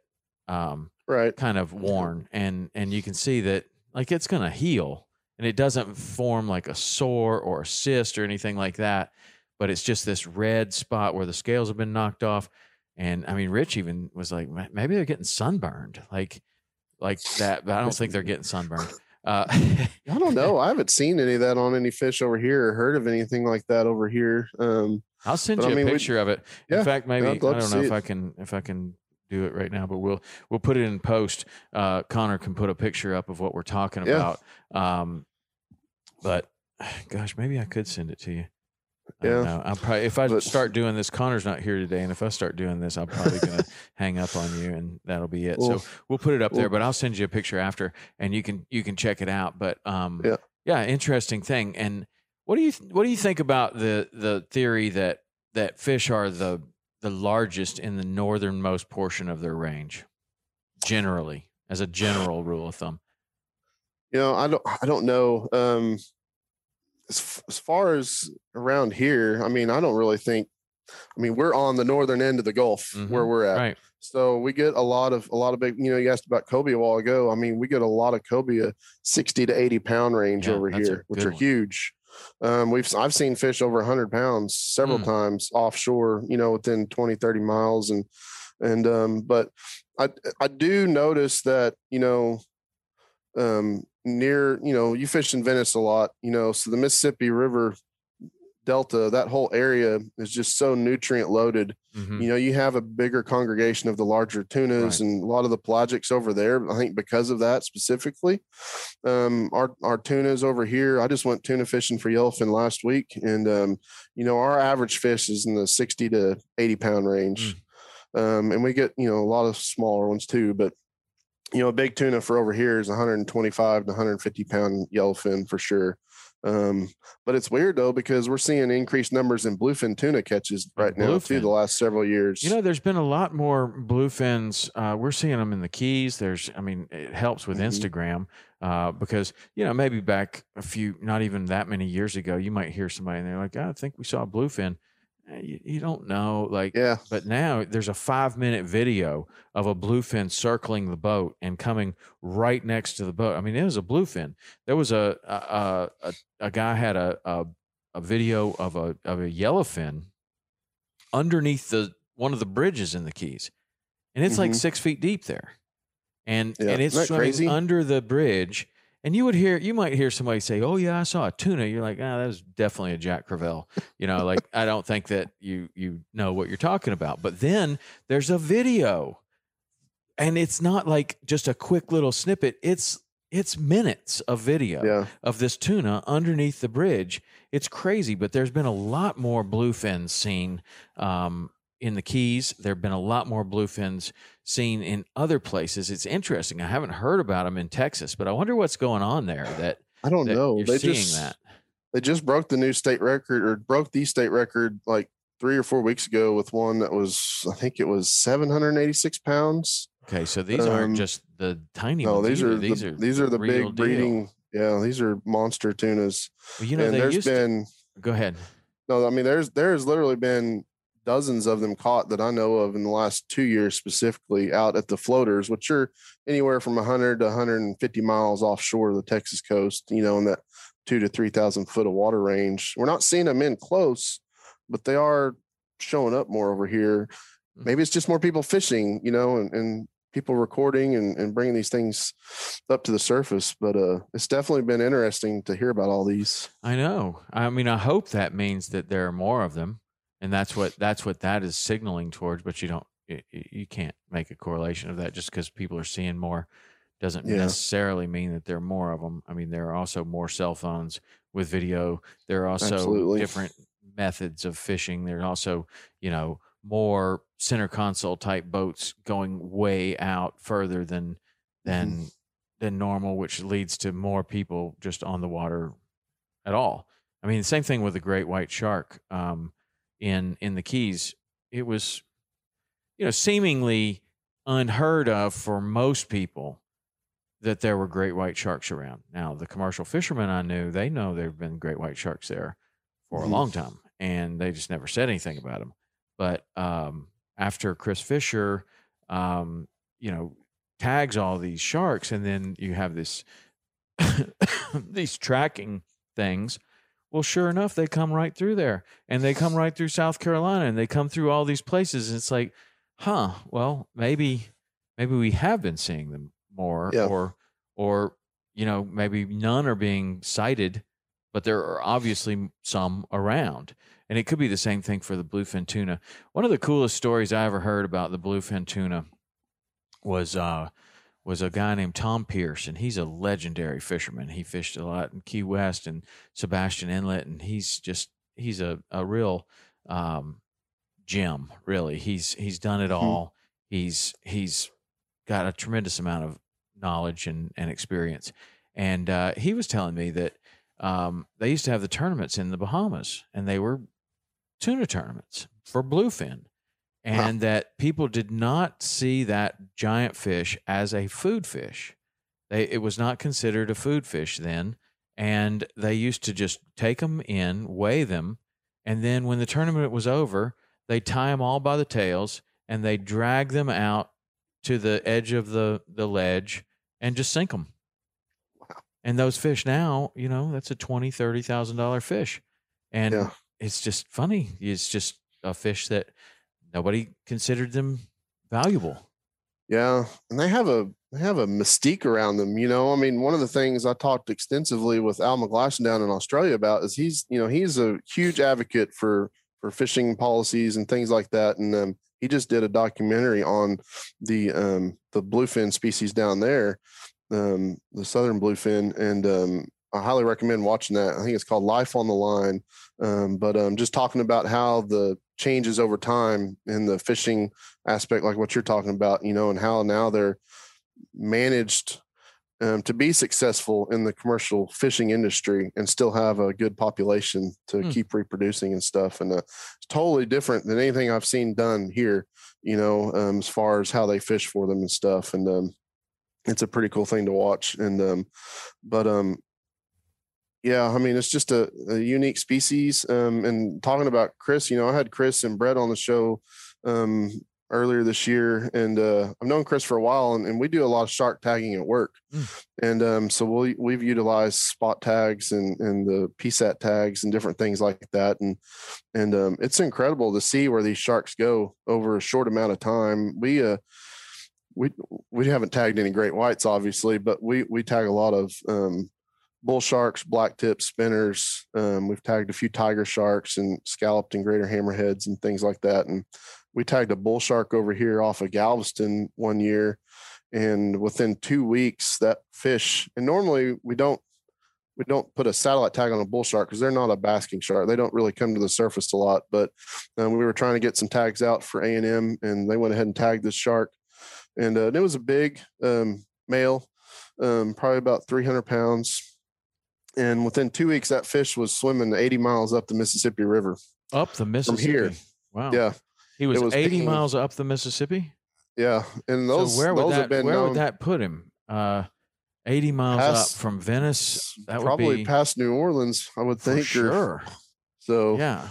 um, right kind of worn and and you can see that like it's going to heal and it doesn't form like a sore or a cyst or anything like that but it's just this red spot where the scales have been knocked off and i mean rich even was like maybe they're getting sunburned like like that but i don't think they're getting sunburned uh, [LAUGHS] i don't know i haven't seen any of that on any fish over here or heard of anything like that over here um, i'll send you a I mean, picture of it yeah, in fact maybe i don't know if it. i can if i can do it right now, but we'll we'll put it in post. Uh, Connor can put a picture up of what we're talking yeah. about. Um, but [SIGHS] gosh, maybe I could send it to you. Yeah, I'm probably if I but, start doing this. Connor's not here today, and if I start doing this, I'm probably to [LAUGHS] hang up on you, and that'll be it. Well, so we'll put it up well, there, but I'll send you a picture after, and you can you can check it out. But um, yeah, yeah, interesting thing. And what do you what do you think about the the theory that that fish are the the largest in the northernmost portion of their range, generally, as a general rule of thumb? You know, I don't, I don't know. Um, as, as far as around here, I mean, I don't really think. I mean, we're on the northern end of the Gulf mm-hmm. where we're at. Right. So we get a lot of a lot of big. You know, you asked about cobia a while ago. I mean, we get a lot of cobia, sixty to eighty pound range yeah, over here, which are one. huge. Um, we've I've seen fish over 100 pounds several mm. times offshore, you know, within 20, 30 miles, and and um, but I I do notice that you know um, near you know you fish in Venice a lot, you know, so the Mississippi River delta that whole area is just so nutrient loaded mm-hmm. you know you have a bigger congregation of the larger tunas right. and a lot of the pelagics over there i think because of that specifically um, our our tunas over here i just went tuna fishing for yellowfin last week and um, you know our average fish is in the 60 to 80 pound range mm. um, and we get you know a lot of smaller ones too but you know a big tuna for over here is 125 to 150 pound yellowfin for sure um, but it's weird though because we're seeing increased numbers in bluefin tuna catches right now too. The last several years, you know, there's been a lot more bluefins. Uh, we're seeing them in the Keys. There's, I mean, it helps with mm-hmm. Instagram uh, because you know maybe back a few, not even that many years ago, you might hear somebody and they're like, oh, "I think we saw a bluefin." Eh, you, you don't know. Like, Yeah. but now there's a five minute video of a bluefin circling the boat and coming right next to the boat. I mean, it was a bluefin. There was a a a, a, guy had a, a a video of a of a yellowfin underneath the one of the bridges in the Keys, and it's like Mhm. six feet deep there, and Yeah. and it's swimming crazy? under the bridge. And you would hear, you might hear somebody say, "Oh yeah, I saw a tuna." You're like, "Ah, that was definitely a Jack Crevalle." You know, like I don't think that you you know what you're talking about. But then there's a video, and it's not like just a quick little snippet. It's it's minutes of video Yeah. of this tuna underneath the bridge. It's crazy, but there's been a lot more bluefins seen um, in the Keys. There have been a lot more bluefins seen in other places. It's interesting. I haven't heard about them in Texas, but I wonder what's going on there. That, I don't that know. They seeing just that. they just broke the new state record or broke the state record like three or four weeks ago with one that was I think it was 786 pounds. Okay, so these aren't um, just the tiny No, ones. these either. are these the, are these are the big deal. breeding. Yeah, these are monster tunas. Well, you know, and there's been to, go ahead. no, I mean there's there's literally been dozens of them caught that I know of in the last two years specifically out at the floaters, which are anywhere from 100 to 150 miles offshore of the Texas coast. You know, in that two to three thousand foot of water range. We're not seeing them in close, but they are showing up more over here. Mhm. Maybe it's just more people fishing, you know, and, and people recording and, and bringing these things up to the surface. But uh, it's definitely been interesting to hear about all these. I know. I mean, I hope that means that there are more of them, and that's what that's what that is signaling towards. But you don't, you, you can't make a correlation of that just because people are seeing more doesn't Yeah. necessarily mean that there are more of them. I mean, there are also more cell phones with video. There are also Absolutely. different methods of fishing. there are also, you know, more center console type boats going way out further than than than normal, which leads to more people just on the water at all. I mean, the same thing with the great white shark um, in in the Keys. It was, you know, seemingly unheard of for most people that there were great white sharks around. Now, the commercial fishermen I knew, they know there have been great white sharks there for a long time, and they just never said anything about them. But um, after Chris Fischer, um, you know, tags all these sharks, and then you have this [COUGHS] these tracking things. Well, sure enough, they come right through there, and they come right through South Carolina, and they come through all these places. And it's like, huh? Well, maybe maybe we have been seeing them more, Yeah. or or you know, maybe none are being cited, but there are obviously some around. And it could be the same thing for the bluefin tuna. One of the coolest stories I ever heard about the bluefin tuna was uh was a guy named Tom Pierce, and he's a legendary fisherman. He fished a lot in Key West and Sebastian Inlet, and he's just he's a a real um, gem. Really, he's he's done it all. He's he's got a tremendous amount of knowledge and and experience. And uh, he was telling me that um, they used to have the tournaments in the Bahamas, and they were tuna tournaments for bluefin Uh-huh. and that people did not see that giant fish as a food fish. They it was not considered a food fish then, and they used to just take them in, weigh them, and then when the tournament was over, they tie them all by the tails and they drag them out to the edge of the the ledge and just sink them. Wow. And those fish now, you know, that's a twenty, thirty thousand dollar fish, and Yeah. it's just funny. It's just a fish that nobody considered them valuable. Yeah, and they have a they have a mystique around them. You know, I mean, one of the things I talked extensively with Al McGlashan down in Australia about is he's you know he's a huge advocate for for fishing policies and things like that, and um, he just did a documentary on the um, the bluefin species down there, um, the southern bluefin, and um, I highly recommend watching that. I think it's called Life on the Line, um, but um, just talking about how the changes over time in the fishing aspect, like what you're talking about, you know, and how now they're managed um, to be successful in the commercial fishing industry and still have a good population to Hmm. keep reproducing and stuff. And uh, it's totally different than anything I've seen done here, you know, um, as far as how they fish for them and stuff. And um, it's a pretty cool thing to watch. And um, but um, Yeah, I mean it's just a, a unique species. Um, and talking about Chris, you know, I had Chris and Brett on the show um, earlier this year, and uh, I've known Chris for a while, and, and, we do a lot of shark tagging at work, mm. and um, so we we've utilized spot tags and and the PSAT tags and different things like that, and and um, it's incredible to see where these sharks go over a short amount of time. We uh we we haven't tagged any great whites obviously, but we we tag a lot of um, bull sharks, black tips, spinners. Um, we've tagged a few tiger sharks and scalloped and greater hammerheads and things like that. And we tagged a bull shark over here off of Galveston one year. And within two weeks, that fish, and normally we don't we don't put a satellite tag on a bull shark because they're not a basking shark. They don't really come to the surface a lot. But um, we were trying to get some tags out for A and M, and they went ahead and tagged this shark, and, uh, it was a big um, male, um, probably about 300 pounds, and within two weeks, that fish was swimming 80 miles up the Mississippi River. Up the Mississippi. From here. Wow. Yeah. He was, was 80 picking, miles up the Mississippi. Yeah, and those so where would those that where known, would that put him? Uh, 80 miles past, up from Venice. That probably would be past New Orleans, I would think. sure. Or, so yeah,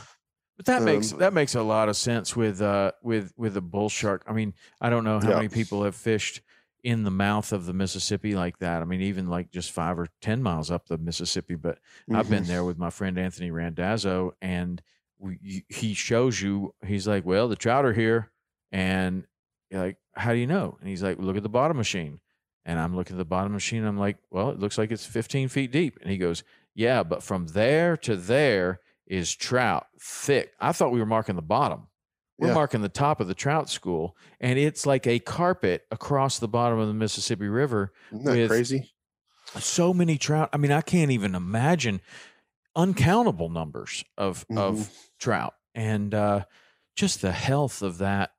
but that um, makes that makes a lot of sense with uh with with the bull shark. I mean, I don't know how yeah. many people have fished in the mouth of the Mississippi like that. I mean, even like just five or 10 miles up the Mississippi. But mm-hmm. I've been mm-hmm. there with my friend Anthony Randazzo, and we, he shows you, he's like, well, the trout are here. And like, how do you know? And he's like, look at the bottom machine. And I'm looking at the bottom machine. I'm like, well, it looks like it's 15 feet deep. And he goes, yeah, but from there to there is trout thick. I thought we were marking the bottom. We're yeah. marking the top of the trout school, and it's like a carpet across the bottom of the Mississippi River. Isn't that crazy? So many trout. I mean, I can't even imagine uncountable numbers of mm-hmm. of trout, and uh, just the health of that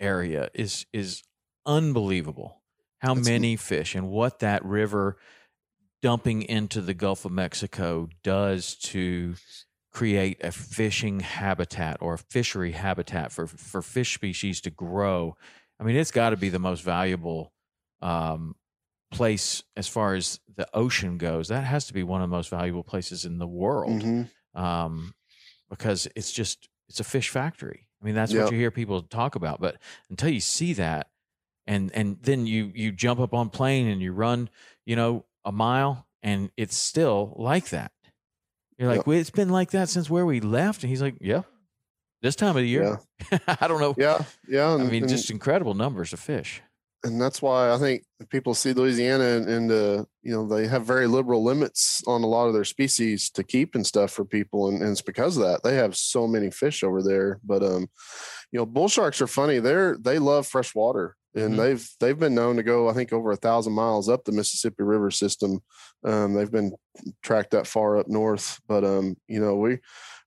area is is unbelievable. How That's many fish and what that river dumping into the Gulf of Mexico does to create a fishing habitat or a fishery habitat for for fish species to grow. I mean, it's got to be the most valuable um, place as far as the ocean goes. That has to be one of the most valuable places in the world mm-hmm. um, because it's just it's a fish factory. I mean, that's yep. what you hear people talk about. But until you see that, and and then you you jump up on plane and you run, you know, a mile, and it's still like that. You're like, well, it's been like that since where we left. And he's like, yeah, this time of the year. Yeah. [LAUGHS] I don't know. Yeah. Yeah. And, I mean, and, just incredible numbers of fish. And that's why I think people see Louisiana and, and uh, you know, they have very liberal limits on a lot of their species to keep and stuff for people. And, and it's because of that. They have so many fish over there. But, um, you know, bull sharks are funny. They're, they love fresh water and mm-hmm. they've they've been known to go I think over a thousand miles up the Mississippi River system. Um, they've been tracked that far up north, but um, you know we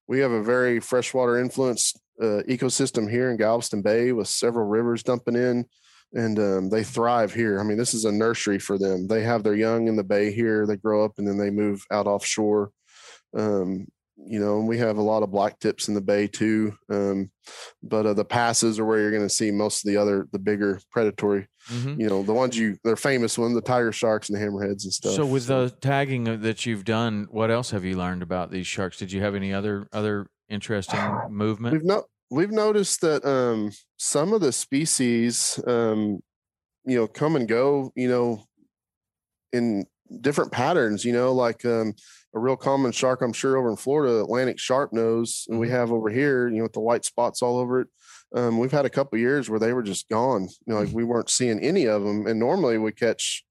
we have a very freshwater influenced uh, ecosystem here in Galveston Bay with several rivers dumping in, and um, they thrive here. I mean, this is a nursery for them. They have their young in the bay here. They grow up and then they move out offshore. Um, you know, and we have a lot of black tips in the bay too. Um, but uh, the passes are where you're going to see most of the other, the bigger predatory, mm-hmm. you know, the ones you, they're famous ones, the tiger sharks and the hammerheads and stuff. So with so. the tagging that you've done, what else have you learned about these sharks? Did you have any other, other interesting [SIGHS] movement? We've not, we've noticed that um, some of the species, um, you know, come and go, you know, in different patterns, you know, like um, a real common shark, I'm sure over in Florida, Atlantic sharp nose, and we mm-hmm. have over here, you know, with the white spots all over it. Um, we've had a couple years where they were just gone. You know, like mm-hmm. we weren't seeing any of them. And normally we catch,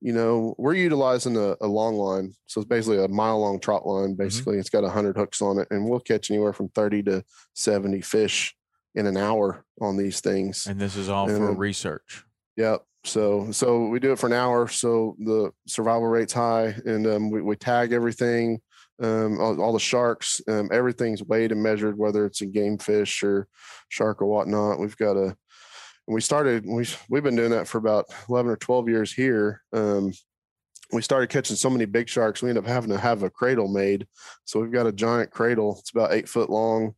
you know, we're utilizing a, a long line. So it's basically a mile long trot line. Mm-hmm. Basically, mm-hmm. it's got hundred hooks on it, and we'll catch anywhere from 30 to 70 fish in an hour on these things. And this is all and, for research. Yep. So so we do it for an hour, so the survival rate's high, and um, we, we tag everything, um, all, all, the sharks, um, everything's weighed and measured, whether it's a game fish or shark or whatnot. We've got a we started we we've been doing that for about 11 or 12 years here. Um, we started catching so many big sharks we end up having to have a cradle made. So we've got a giant cradle. It's about eight foot long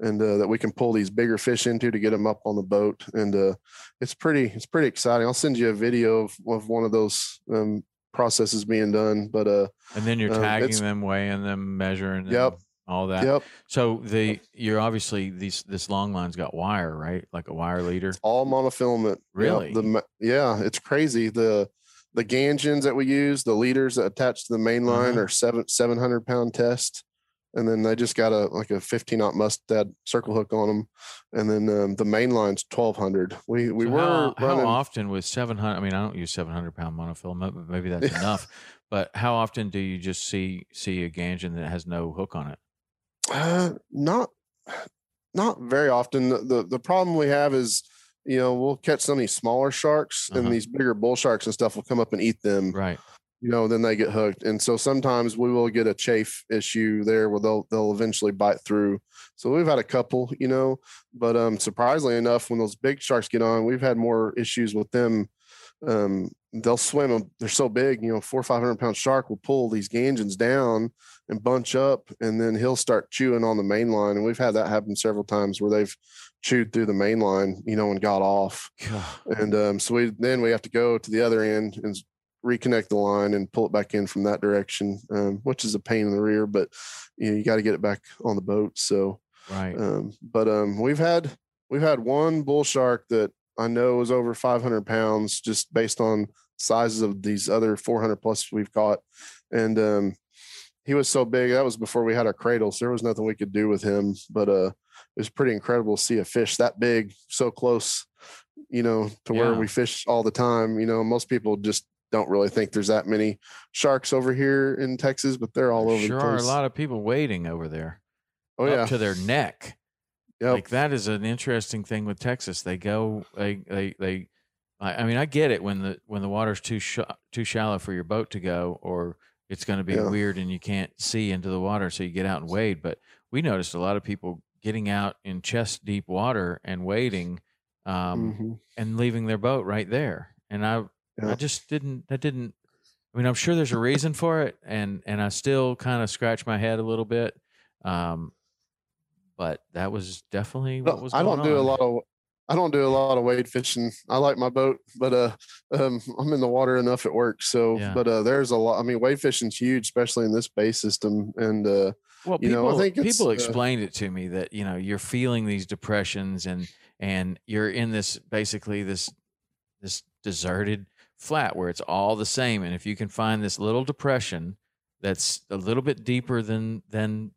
and uh, that we can pull these bigger fish into to get them up on the boat. And uh, it's pretty, it's pretty exciting. I'll send you a video of, of one of those um, process is being done. But uh, And then you're Um, tagging it's- them, weighing them, measuring them, Yep. all that. yep, So the you're obviously these this long line's got wire, right? Like a wire leader. all monofilament. Really? the yeah, it's crazy. The the gangions that we use, the leaders that attach to the main line Uh-huh. are seven seven hundred pound test, and then they just got a like a fifteen knot mustad circle hook on them, and then um, the main line's twelve hundred. We we So were how, how often with 700 I mean I don't use 700 pound monofilament but maybe that's [LAUGHS] enough but how often do you just see see a gangion that has no hook on it Uh, not not very often. The, the the problem we have is, you know, we'll catch some of these smaller sharks, Uh-huh. and these bigger bull sharks and stuff will come up and eat them. right You know, then they get hooked, and so sometimes we will get a chafe issue there where they'll they'll eventually bite through. So we've had a couple, you know, but um, surprisingly enough, when those big sharks get on, we've had more issues with them. Um, they'll swim. They're so big, you know, four or five hundred pound shark will pull these gangions down and bunch up, and then he'll start chewing on the main line. And we've had that happen several times where they've chewed through the main line, you know, and got off. God. And um, so we then we have to go to the other end and reconnect the line and pull it back in from that direction, um, which is a pain in the rear, but you know, you got to get it back on the boat. So, right um, but um, we've had we've had one bull shark that I know is over 500 pounds just based on sizes of these other 400 plus we've caught, and um, he was so big that was before we had our cradles. there was nothing we could do with him. But uh, it was pretty incredible to see a fish that big so close, you know, to where we fish all the time. You know, most people just don't really think there's that many sharks over here in Texas, but they're all over sure the are a lot of people waiting over there oh up yeah, to their neck yep. like that is an interesting thing with Texas. They go, they, they, they. I, mean, I get it when the when the water's too sh- too shallow for your boat to go, or it's going to be Yeah. weird and you can't see into the water, so you get out and wade. But we noticed a lot of people getting out in chest deep water and wading, um, Mhm. and leaving their boat right there. And I, I just didn't. That didn't. I mean, I'm sure there's a reason for it, and and I still kind of scratch my head a little bit. Um, but that was definitely what was. I don't do a lot of I don't do a lot of wade fishing. I like my boat, but uh um I'm in the water enough at work. So Yeah. but uh there's a lot I mean wade fishing's huge, especially in this bay system. And uh Well, you people know, I think people uh, explained it to me that you know you're feeling these depressions and and you're in this basically this this deserted flat where it's all the same, and if you can find this little depression that's a little bit deeper than than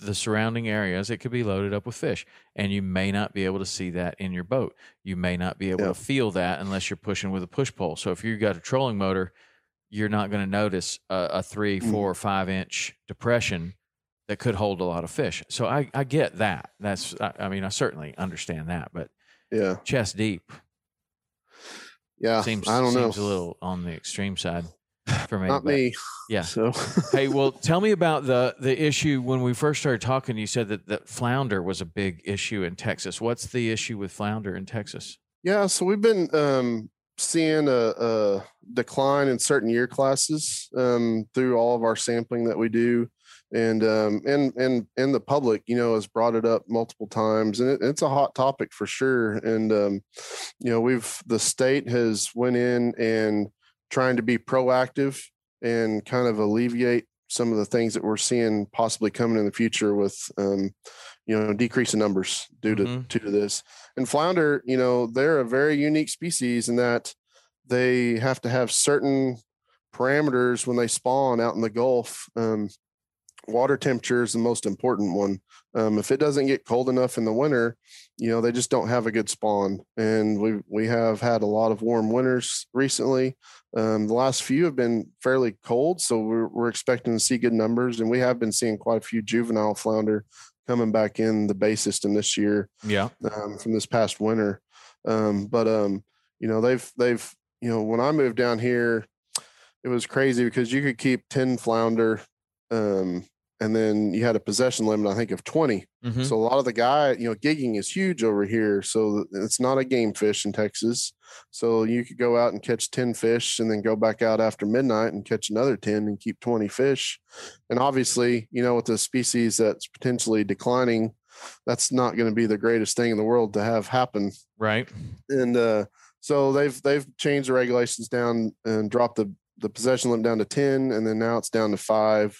the surrounding areas, it could be loaded up with fish, and you may not be able to see that in your boat. You may not be able Yeah. to feel that unless you're pushing with a push pole. So if you've got a trolling motor, you're not going to notice a, a three, Mm. four, or five inch depression that could hold a lot of fish. So I, I get that. That's I, I mean I certainly understand that, but yeah, chest deep yeah. seems I don't know. seems a little on the extreme side [SIGHS] for me. Not me. Yeah. [LAUGHS] So hey, well, tell me about the the issue when we first started talking. You said that that flounder was a big issue in Texas. What's the issue with flounder in Texas? Yeah, so we've been um, seeing a, a decline in certain year classes um, through all of our sampling that we do, and um, and and and the public, you know, has brought it up multiple times, and it, it's a hot topic for sure. And um, you know, we've the state has went in and trying to be proactive and kind of alleviate some of the things that we're seeing possibly coming in the future with um, you know decreasing numbers due to Mhm. due to this and flounder you know they're a very unique species in that they have to have certain parameters when they spawn out in the gulf um, water temperature is the most important one um, if it doesn't get cold enough in the winter you know they just don't have a good spawn and we we have had a lot of warm winters recently um, the last few have been fairly cold so we're, we're expecting to see good numbers and we have been seeing quite a few juvenile flounder coming back in the bay system this year Yeah. um, from this past winter. Um, but um, you know, they've they've you know, when I moved down here, it was crazy because you could keep ten flounder, um, and then you had a possession limit, I think, of twenty. Mhm. So a lot of the guy, you know, gigging is huge over here. So it's not a game fish in Texas. So you could go out and catch 10 fish and then go back out after midnight and catch another 10 and keep 20 fish. And obviously, you know, with a species that's potentially declining, that's not going to be the greatest thing in the world to have happen. Right. And uh, so they've they've changed the regulations down and dropped the the possession limit down to 10 and then now it's down to five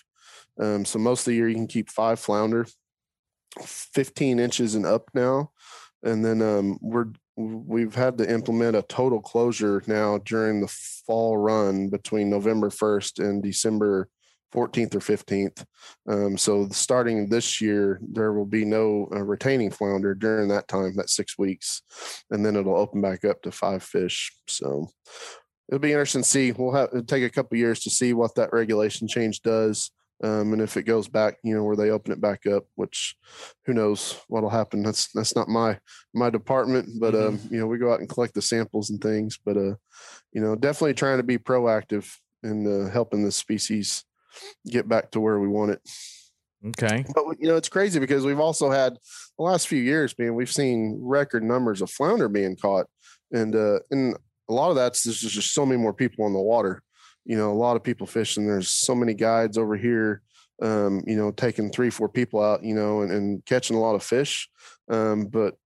um, so most of the year you can keep five flounder 15 inches and up now and then um, we're we've had to implement a total closure now during the fall run between november 1st and december 14th or 15th um, so starting this year there will be no uh, retaining flounder during that time that six weeks and then it'll open back up to five fish so it'll be interesting to see. We'll have take a couple years to see what that regulation change does. Um, and if it goes back, you know, where they open it back up, which who knows what'll happen. That's that's not my my department, but mm-hmm. um, you know, we go out and collect the samples and things. But uh, you know, definitely trying to be proactive in uh, helping the species get back to where we want it. Okay. But you know, it's crazy because we've also had the last few years being we've seen record numbers of flounder being caught. And uh and a lot of that's there's just so many more people on the water. You know, a lot of people fishing. There's so many guides over here. Um, you know, taking three, four people out, you know, and, and catching a lot of fish. Um, but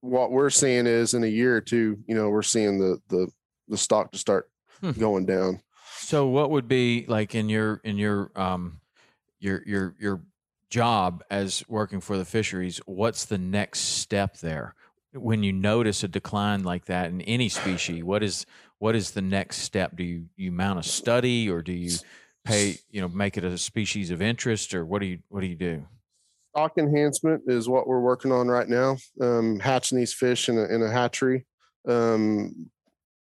what we're seeing is in a year or two, you know, we're seeing the the the stock to start hmm. going down. So what would be like in your in your um your your your job as working for the fisheries, what's the next step there? when you notice a decline like that in any species, what is what is the next step? Do you you mount a study or do you pay you know make it a species of interest or what do you what do you do? Stock enhancement is what we're working on right now. Um, hatching these fish in a, in a hatchery. Um,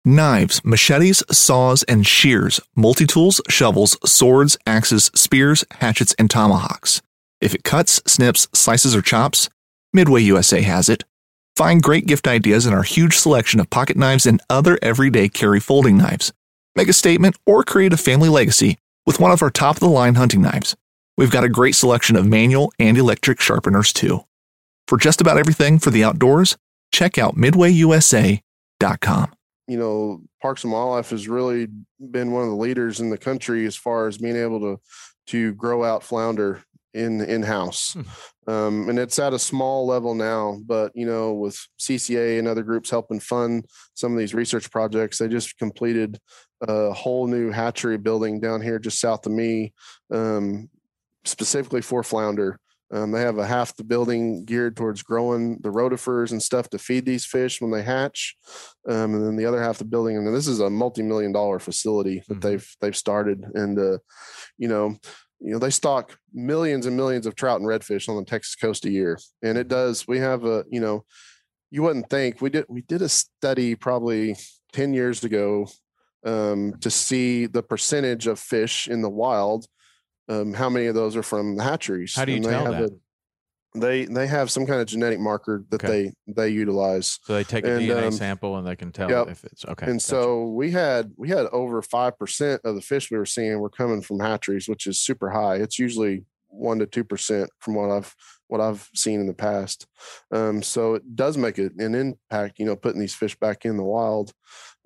Knives, machetes, saws, and shears, multi tools, shovels, swords, axes, spears, hatchets, and tomahawks. If it cuts, snips, slices, or chops, Midway USA has it. Find great gift ideas in our huge selection of pocket knives and other everyday carry folding knives. Make a statement or create a family legacy with one of our top of the line hunting knives. We've got a great selection of manual and electric sharpeners too. For just about everything for the outdoors, check out midwayusa.com. You know, Parks and Wildlife has really been one of the leaders in the country as far as being able to to grow out flounder in in house. Hmm. Um, and it's at a small level now, but you know, with CCA and other groups helping fund some of these research projects, they just completed a whole new hatchery building down here just south of me, um, specifically for flounder. Um, they have a half the building geared towards growing the rotifers and stuff to feed these fish when they hatch, um, and then the other half the building. And this is a multi-million dollar facility that mm-hmm. they've they've started, and uh, you know you know they stock millions and millions of trout and redfish on the texas coast a year and it does we have a you know you wouldn't think we did we did a study probably 10 years ago um, to see the percentage of fish in the wild um, how many of those are from the hatcheries how do you and tell that? A, they they have some kind of genetic marker that okay. they they utilize. So they take a and, DNA um, sample and they can tell yep. if it's okay. And gotcha. so we had we had over five percent of the fish we were seeing were coming from hatcheries, which is super high. It's usually one to two percent from what I've what I've seen in the past. Um, so it does make it an impact, you know, putting these fish back in the wild.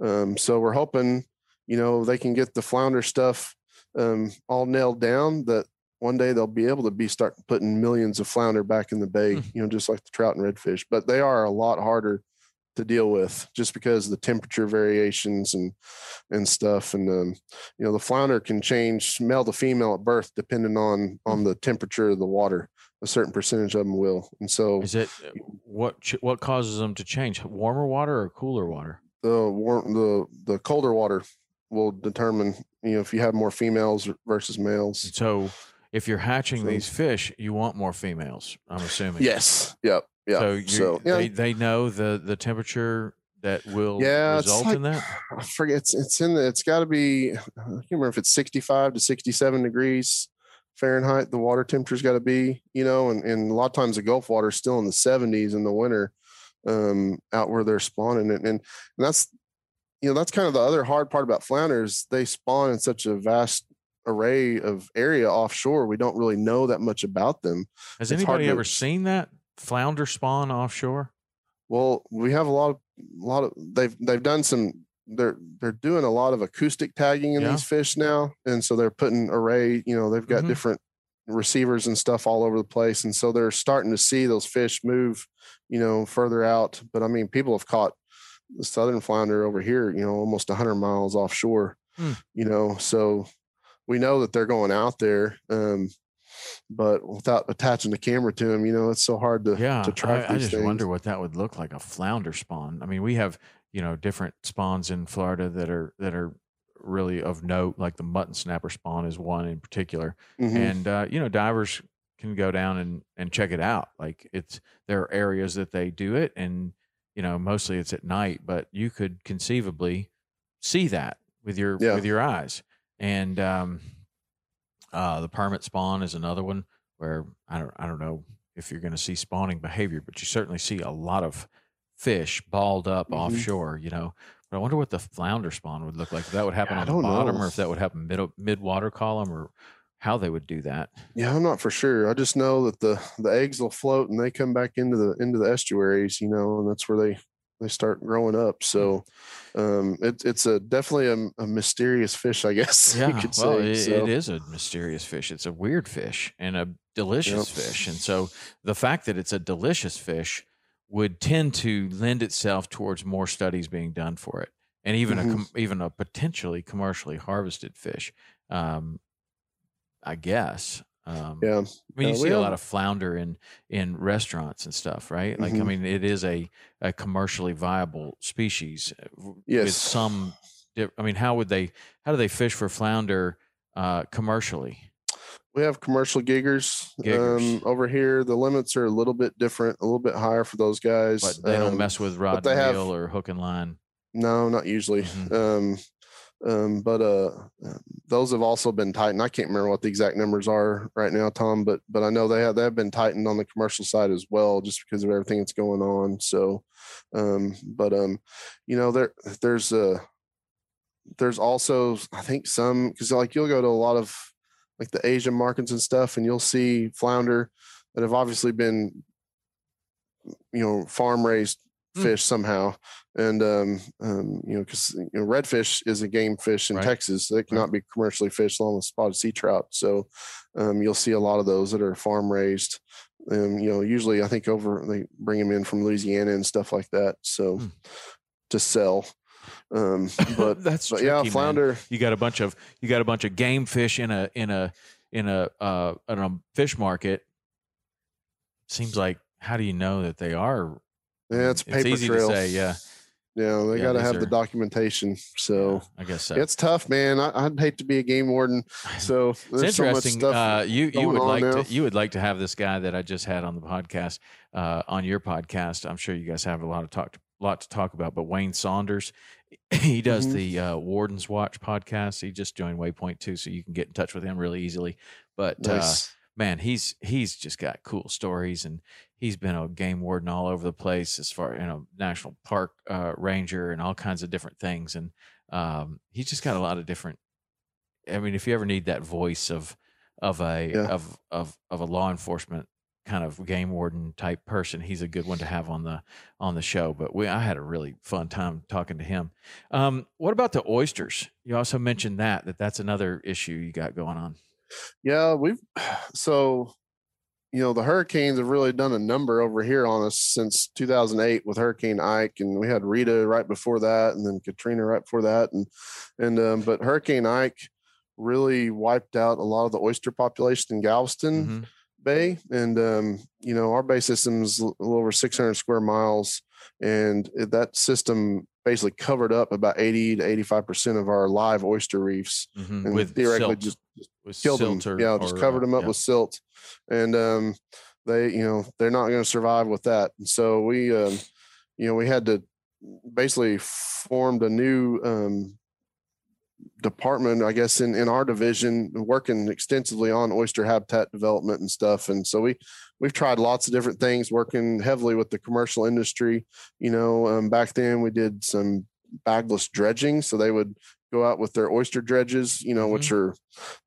Um, so we're hoping, you know, they can get the flounder stuff um, all nailed down that one day they'll be able to be start putting millions of flounder back in the bay, mm. you know, just like the trout and redfish. But they are a lot harder to deal with just because of the temperature variations and and stuff. And um, you know, the flounder can change male to female at birth depending on on hmm. the temperature of the water. A certain percentage of them will. And so, is it what what causes them to change? Warmer water or cooler water? The warm the the colder water will determine you know if you have more females versus males. So if you're hatching so, these fish, you want more females. I'm assuming. Yes. Yep. Yeah. So, so yeah. they they know the the temperature that will yeah, result like, in that. I forget. It's it's in the. It's got to be. I can't remember if it's 65 to 67 degrees Fahrenheit. The water temperature's got to be. You know, and and a lot of times the Gulf water is still in the 70s in the winter, um, out where they're spawning, and and, and that's you know that's kind of the other hard part about flounders. They spawn in such a vast array of area offshore. We don't really know that much about them. Has it's anybody ever seen that flounder spawn offshore? Well, we have a lot of a lot of they've they've done some they're they're doing a lot of acoustic tagging in yeah. these fish now, and so they're putting array. You know, they've got mm-hmm. different receivers and stuff all over the place, and so they're starting to see those fish move. You know, further out. But I mean, people have caught the southern flounder over here. You know, almost 100 miles offshore Hmm. You know, so we know that they're going out there. Um, but without attaching the camera to them, you know, it's so hard to yeah. to track. I, I just things. wonder what that would look like a flounder spawn. I mean, we have you know different spawns in Florida that are that are really of note. Like the mutton snapper spawn is one in particular, Mhm. and uh, you know divers can go down and and check it out. Like it's there are areas that they do it, and you know mostly it's at night, but you could conceivably see that with your Yeah. with your eyes. And um, uh, the permit spawn is another one where I don't I don't know if you're going to see spawning behavior, but you certainly see a lot of fish balled up Mhm. offshore. You know. But I wonder what the flounder spawn would look like. If that would happen I on the bottom, know. or if that would happen mid mid water column, or how they would do that. Yeah, I'm not for sure. I just know that the the eggs will float and they come back into the into the estuaries, you know, and that's where they they start growing up. So um it, it's a definitely a, a mysterious fish, I [LAUGHS] guess Yeah, you could well, say. it, so, it is a mysterious fish. It's a weird fish and a delicious fish. And so the fact that it's a delicious fish would tend to lend itself towards more studies being done for it, and even a Mhm. com- even a potentially commercially harvested fish. Um, I guess. Um, yeah. I mean, you Uh, see a lot of flounder in in restaurants and stuff, right? Like, I Mhm. mean, it is a a commercially viable species uh, w- with Yes. some. I mean, how would they? How do they fish for flounder uh, commercially? We have commercial giggers. Giggers. Um, over here, the limits are a little bit different, a little bit higher for those guys. But they don't Um, mess with rod and have- reel or hook and line. No, not usually. Mhm. Um, um, but uh, uh, those have also been tightened. I can't remember what the exact numbers are right now, Tom, but but I know they have they have been tightened on the commercial side as well, just because of everything that's going on. So, um, but um, you know there there's uh there's also I think some because like you'll go to a lot of like the Asian markets and stuff, and you'll see flounder that have obviously been you know farm raised Hmm. fish somehow and um, um you know because you know redfish is a game fish in Right. texas they cannot be commercially fished along with spotted sea trout so um you'll see a lot of those that are farm raised and you know usually i think over they bring them in from louisiana and stuff like that so Hmm. to sell um [LAUGHS] but that's but tricky, yeah man. flounder You got a bunch of you got a bunch of game fish in a in a in a uh in a fish market. Seems like how do you know that they are? Yeah it's paper easy trail to say. Yeah, yeah they Yeah, got to have the documentation so I guess so. it's tough man I, i'd hate to be a game warden [SIGHS] so it's there's so much interesting. stuff uh, you you would like now. to you would like to have this guy that I just had on the podcast uh, on your podcast. I'm sure you guys have a lot of talk lot to talk about. But Wayne Saunders, [CLEARS THROAT] he does Mhm. the uh, Warden's Watch podcast. He just joined Waypoint too, so you can get in touch with him really easily. But uh, nice man, he's he's just got cool stories, and he's been a game warden all over the place as far you know national park uh, ranger and all kinds of different things, and um, he's just got a lot of different. I mean, if you ever need that voice of of a Yeah. of of of a law enforcement kind of game warden type person, he's a good one to have on the on the show. But we I had a really fun time talking to him. Um, what about the oysters? You also mentioned that that that's another issue you got going on. Yeah, we've [SIGHS] so you know the hurricanes have really done a number over here on us since 2008 with Hurricane Ike, and we had Rita right before that, and then Katrina right before that, and and um, but Hurricane Ike really wiped out a lot of the oyster population in Galveston Mhm. Bay, and um, you know our bay system is a little over 600 square miles, and that system basically covered up about 80 to 85 percent of our live oyster reefs Mhm. and With theoretically silt. just with killed them. silt or- yeah, just covered them up yeah. with silt, and um, they, you know, they're not going to survive with that. And so we, um, you know, we had to basically formed a new um, department, I guess, in in our division, working extensively on oyster habitat development and stuff. And so we we've tried lots of different things, working heavily with the commercial industry. You know, um, back then we did some bagless dredging, so they would go out with their oyster dredges, you know, which are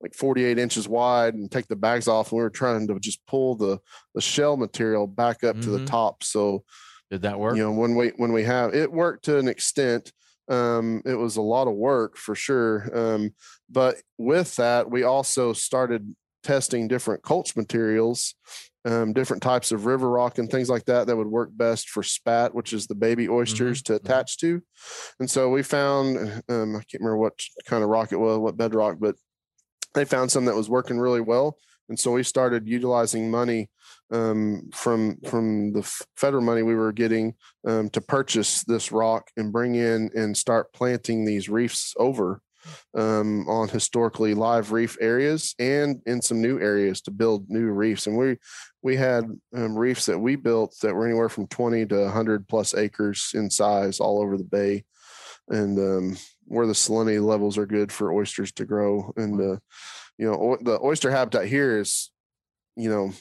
like 48 inches wide and take the bags off. And we were trying to just pull the the shell material back up to Mhm. the top. So Did that work? you know when we when we have it worked to an extent um it was a lot of work for sure um but with that we also started testing different culch materials um, different types of river rock and things like that that would work best for spat, which is the baby oysters to attach to. And so we found, um, I can't remember what kind of rock it was, what bedrock, but they found some that was working really well. And so we started utilizing money um, from from the federal money we were getting um, to purchase this rock and bring in and start planting these reefs over um, on historically live reef areas and in some new areas to build new reefs. And we we had um, reefs that we built that were anywhere from 20 to 100 plus acres in size all over the bay, and um, where the salinity levels are good for oysters to grow. And uh, you know o- the oyster habitat here is, you know,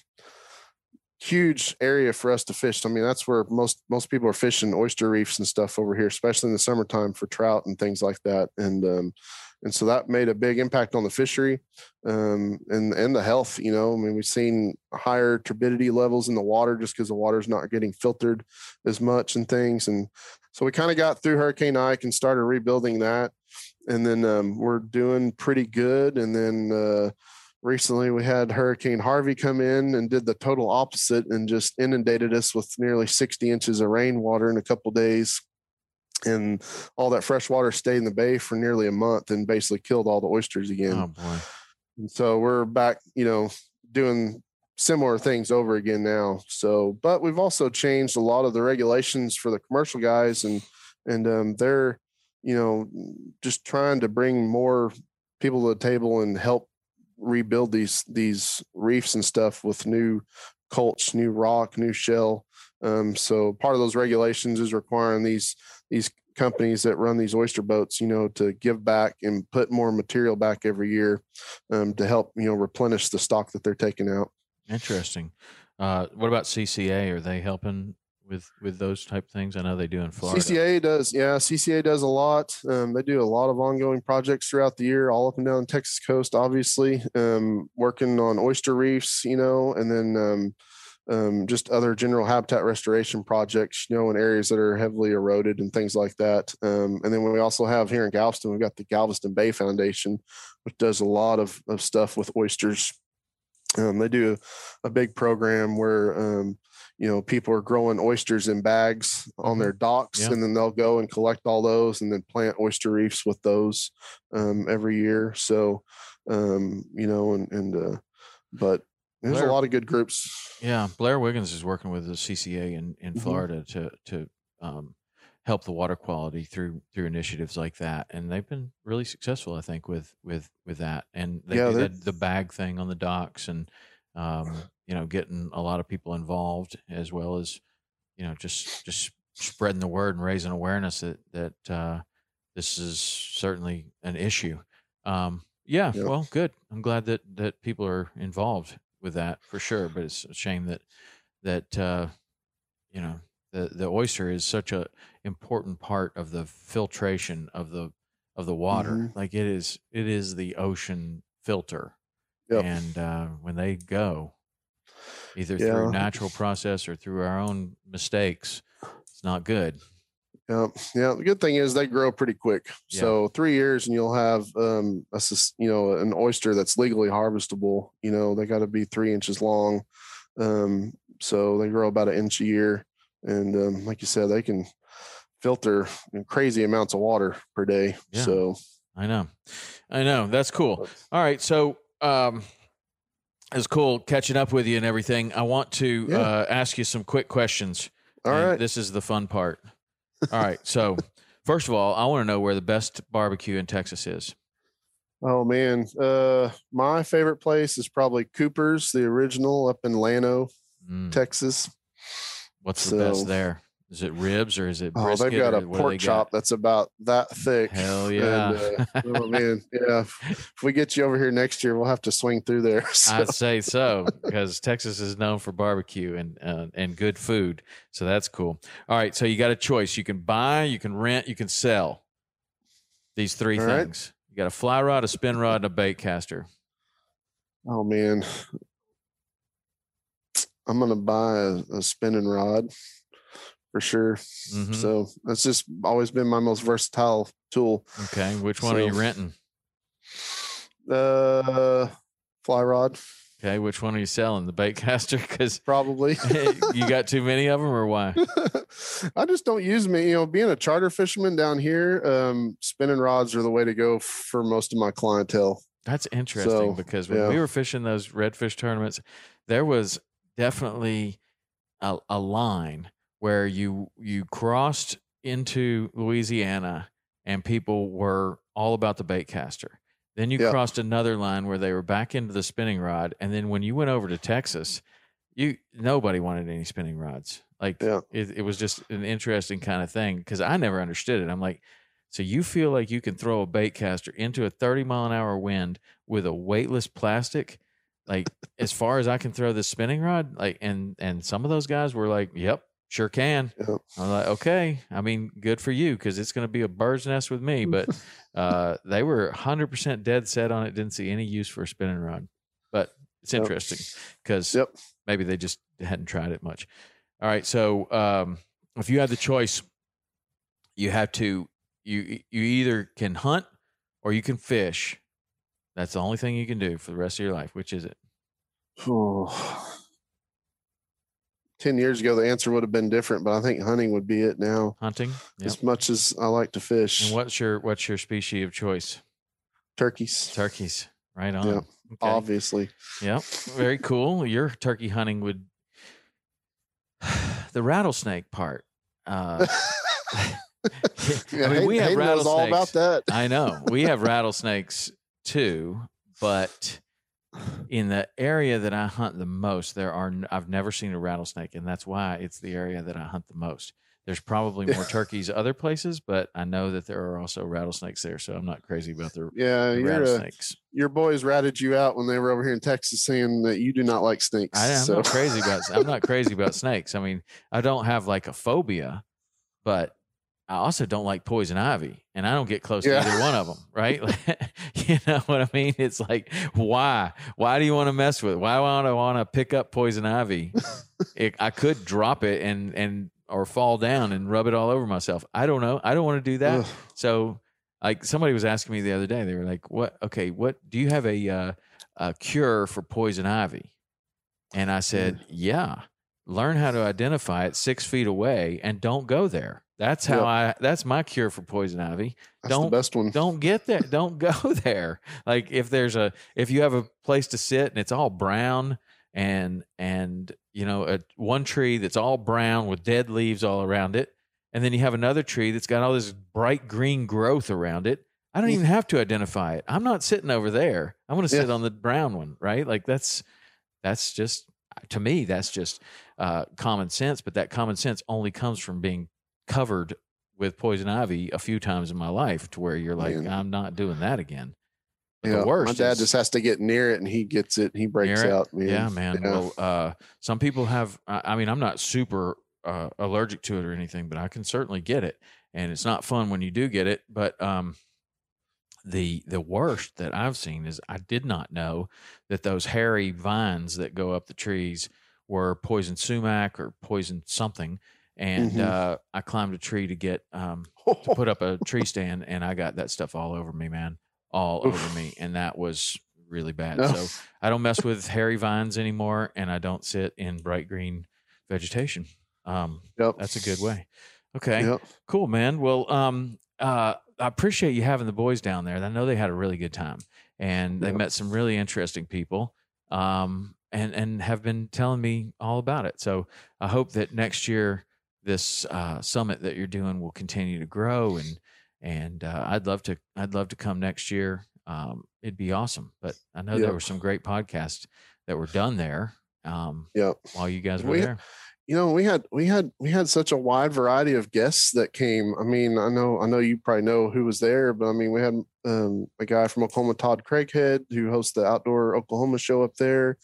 huge area for us to fish. I mean, that's where most most people are fishing oyster reefs and stuff over here, especially in the summertime for trout and things like that. And um, and so that made a big impact on the fishery um, and and the health. You know, I mean, we've seen higher turbidity levels in the water just because the water's not getting filtered as much and things. And so we kind of got through Hurricane Ike and started rebuilding that, and then um, we're doing pretty good. And then uh, recently we had Hurricane Harvey come in and did the total opposite and just inundated us with nearly 60 inches of rainwater in a couple days. And all that fresh water stayed in the bay for nearly a month and basically killed all the oysters again. Oh boy. And so we're back, you know, doing similar things over again now. So, but we've also changed a lot of the regulations for the commercial guys and and um, they're, you know, just trying to bring more people to the table and help rebuild these these reefs and stuff with new culch, new rock, new shell. Um, so part of those regulations is requiring these these companies that run these oyster boats, you know, to give back and put more material back every year um, to help you know replenish the stock that they're taking out. Interesting. Uh, what about CCA? Are they helping with with those type things? I know they do in Florida. CCA does, yeah. CCA does a lot. Um, they do a lot of ongoing projects throughout the year, all up and down the Texas coast. Obviously, um, working on oyster reefs, you know, and then um, um, just other general habitat restoration projects, you know, in areas that are heavily eroded and things like that. Um, and then we also have here in Galveston, we've got the Galveston Bay Foundation, which does a lot of, of stuff with oysters. Um, they do a big program where you know people are growing oysters in bags on their docks Yeah. and then they'll go and collect all those and then plant oyster reefs with those um, every year so um, you know and and uh, but there's Blair- a lot of good groups Yeah, Blair Wiggins is working with the CCA in in Mhm. Florida to to um, help the water quality through through initiatives like that, and they've been really successful, I think, with with with that. And they Yeah, the bag thing on the docks, and um, you know, getting a lot of people involved, as well as you know, just just spreading the word and raising awareness that that uh, this is certainly an issue. Um, yeah, Yep. well, good. I'm glad that that people are involved with that for sure. But it's a shame that that uh, you know the the oyster is such a important part of the filtration of the of the water. Mhm. Like it is it is the ocean filter. Yep. And uh, when they go, either Yeah. through natural process or through our own mistakes, it's not good. Yeah, yeah. The good thing is they grow pretty quick. Yeah. So three years and you'll have um a you know an oyster that's legally harvestable. You know they got to be three inches long. Um, so they grow about an inch a year, and um, like you said, they can filter crazy amounts of water per day. Yeah. So I know, I know. That's cool. All right, so um, it's cool catching up with you and everything. I want to Yeah. uh, ask you some quick questions. All right. This is the fun part. All right. So, [LAUGHS] first of all, I want to know where the best barbecue in Texas is. Oh man, uh, my favorite place is probably Cooper's, the original up in Llano, Mm, Texas. what's the best there? Is it ribs or is it Oh, they've got a or what do they pork chop that's about that thick. Hell And, yeah. uh, oh man, yeah. If, we get you over here next year, we'll have to swing through there. [LAUGHS] So, I'd say so because Texas is known for barbecue and uh, and good food. So that's cool. All right, so you got a choice. You can buy, you can rent, you can sell. These three All right. things. You got a fly rod, a spin rod, and a bait caster. oh man, I'm gonna buy a, a spinning rod for sure. Mhm. So that's just always been my most versatile tool. Okay, which one are you renting? Uh, fly rod. Okay, which one are you selling? The baitcaster? [LAUGHS] Because Probably. [LAUGHS] you got too many of them, or why? [LAUGHS] I just don't use me. You know, being a charter fisherman down here, um, spinning rods are the way to go for most of my clientele. That's interesting So, because when yeah. we were fishing those redfish tournaments, there was definitely a, a line where you you crossed into Louisiana and people were all about the bait caster. Then you Yeah. crossed another line where they were back into the spinning rod, and then when you went over to Texas, you nobody wanted any spinning rods. Like Yeah. it, it was just an interesting kind of thing because I never understood it. I'm like, so you feel like you can throw a bait caster into a 30 mile an hour wind with a weightless plastic, like as far as I can throw this spinning rod, like and and some of those guys were like, "Yep, sure can." Yep. I'm like, "Okay, I mean, good for you because it's going to be a bird's nest with me." [LAUGHS] But uh, they were 100 percent dead set on it. Didn't see any use for a spinning rod, but it's interesting because Yep. maybe they just hadn't tried it much. All right, so um, if you had the choice, you have to you you either can hunt or you can fish. That's the only thing you can do for the rest of your life. Which is it? [SIGHS] Oh. 10 years ago, the answer would have been different, but I think hunting would be it now. Hunting. Yep. As much as I like to fish, And what's your what's your species of choice? turkeys, Turkeys. Right on. Yeah, Okay. obviously. Yep. Very cool. [LAUGHS] Your turkey hunting would [SIGHS] the rattlesnake part. Uh, [LAUGHS] [LAUGHS] Yeah, I mean, we have knows all about that. I know we have rattlesnakes too, but in the area that I hunt the most, there are I've never seen a rattlesnake, and that's why it's the area that I hunt the most. There's probably more [LAUGHS] turkeys other places, but I know that there are also rattlesnakes there, so I'm not crazy about the, Yeah, the your rattlesnakes. your boys ratted you out when they were over here in Texas, saying that you do not like snakes. I, I'm so. not crazy about I'm not crazy about [LAUGHS] snakes. I mean, I don't have like a phobia, but I also don't like poison ivy, and I don't get close Yeah. to either one of them. Right? [LAUGHS] [LAUGHS] you know what I mean? It's like why? Why do you want to mess with? it? Why would I want to pick up poison ivy? [LAUGHS] it, I could drop it and and or fall down and rub it all over myself. I don't know. I don't want to do that. Ugh. So, like somebody was asking me the other day, they were like, "What? Okay, what do you have a uh, a cure for poison ivy?" And I said, "Yeah, learn how to identify it six feet away and don't go there. That's how Yep. I. That's my cure for poison ivy. That's don't- the best one. Don't get there. Don't go [LAUGHS] there. Like if there's a if you have a place to sit and it's all brown and and you know a one tree that's all brown with dead leaves all around it, and then you have another tree that's got all this bright green growth around it. I don't even have to identify it. I'm not sitting over there. I'm going to sit Yeah. on the brown one, right? Like that's that's just to me that's just uh, common sense. But that common sense only comes from being covered with poison ivy a few times in my life, to where you're like, Man. I'm not doing that again. But Yeah, the worst, my dad is- just has to get near it, and he gets it. He breaks it? out. Man. yeah, man. Yeah. Well, uh, some people have. I I mean, I'm not super uh, allergic to it or anything, but I can certainly get it, and it's not fun when you do get it. But um, the the worst that I've seen is I did not know that those hairy vines that go up the trees were poison sumac or poison something. And Mhm. uh, I climbed a tree to get um, to put up a [LAUGHS] tree stand, and I got that stuff all over me, man, all Oof. over me, and that was really bad. No. So I don't mess [LAUGHS] with hairy vines anymore, and I don't sit in bright green vegetation. Um, Yep. that's a good way. Okay, Yep. cool, man. Well, um, uh, I appreciate you having the boys down there. I know they had a really good time, and they Yeah. met some really interesting people. Um, and and have been telling me all about it. So I hope that next year this uh, summit that you're doing will continue to grow and and uh, I'd love to I'd love to come next year. Um, it'd be awesome. But I know Yep. there were some great podcasts that were done there um, Yep. while you guys were We- there. You know we had we had we had such a wide variety of guests that came. I mean i know i know you probably know who was there but i mean we had um, a guy from oklahoma todd craighead who hosts the outdoor oklahoma show up there.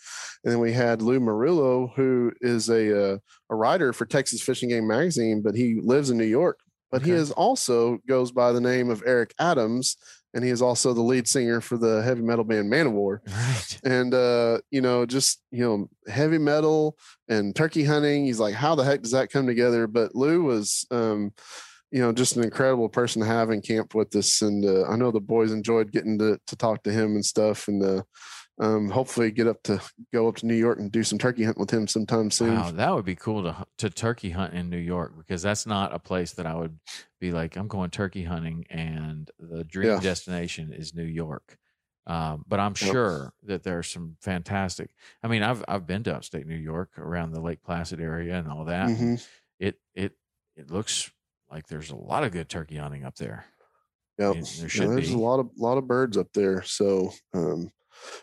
And then we had lou marullo who is a uh, a writer for texas fishing game magazine but he lives in new york. But he is also goes by the name of eric adams and he is also the lead singer for the heavy metal band manowar Right. and uh you know just you know heavy metal and turkey hunting he's like how the heck does that come together? But lou was um you know just an incredible person to have in camp with us. And uh, i know the boys enjoyed getting to, to talk to him and stuff. And uh um, hopefully get up to go up to New York and do some turkey hunting with him sometime soon. Wow, that would be cool to to turkey hunt in New York because that's not a place that I would be like I'm going turkey hunting and the dream Yeah. destination is New York. Um, but I'm Yep. sure that there's some fantastic. I mean, I've I've been to upstate New York around the Lake Placid area and all that. Mhm. It it it looks like there's a lot of good turkey hunting up there. Yep. there Yeah, there's be. a lot of lot of birds up there. So um,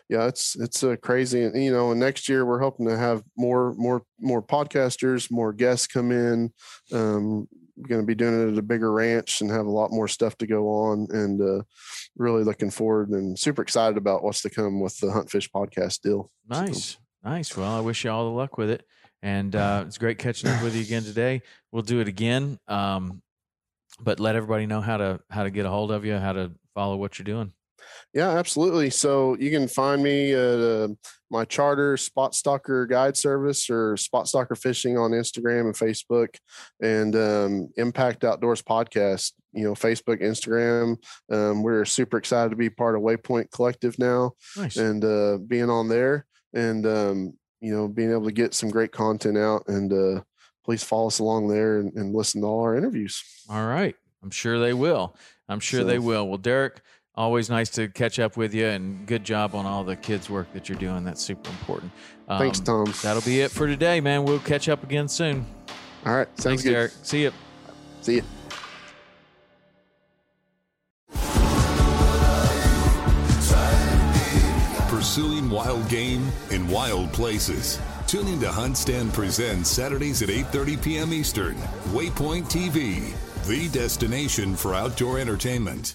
yeah, it's it's uh, crazy. And you know, and next year we're hoping to have more more more podcasters, more guests come in. Um, going to be doing it at a bigger ranch and have a lot more stuff to go on. And uh, really looking forward and super excited about what's to come with the Hunt Fish podcast deal. So, Nice, nice. Well, I wish you all the luck with it, and uh, it's great catching up with you again today. We'll do it again, um, but let everybody know how to how to get a hold of you, how to follow what you're doing. Yeah, absolutely. So you can find me at uh, my charter Spot Stalker Guide Service or Spot Stalker Fishing on Instagram and Facebook, and um, Impact Outdoors Podcast. You know, Facebook, Instagram. Um, we're super excited to be part of Waypoint Collective now, Nice. and uh, being on there, and um, you know, being able to get some great content out. And uh, please follow us along there and, and listen to all our interviews. All right. I'm sure they will. I'm sure they will. Well, Derek, always nice to catch up with you, and good job on all the kids' work that you're doing. That's super important. Thanks, Um, Tom. That'll be it for today, man. We'll catch up again soon. All right, sounds Thanks, good. Derek. See you. See you. Pursuing wild game in wild places. Tune in to Hunt Stand Presents Saturdays at 8:30 p.m. Eastern. Waypoint TV, the destination for outdoor entertainment.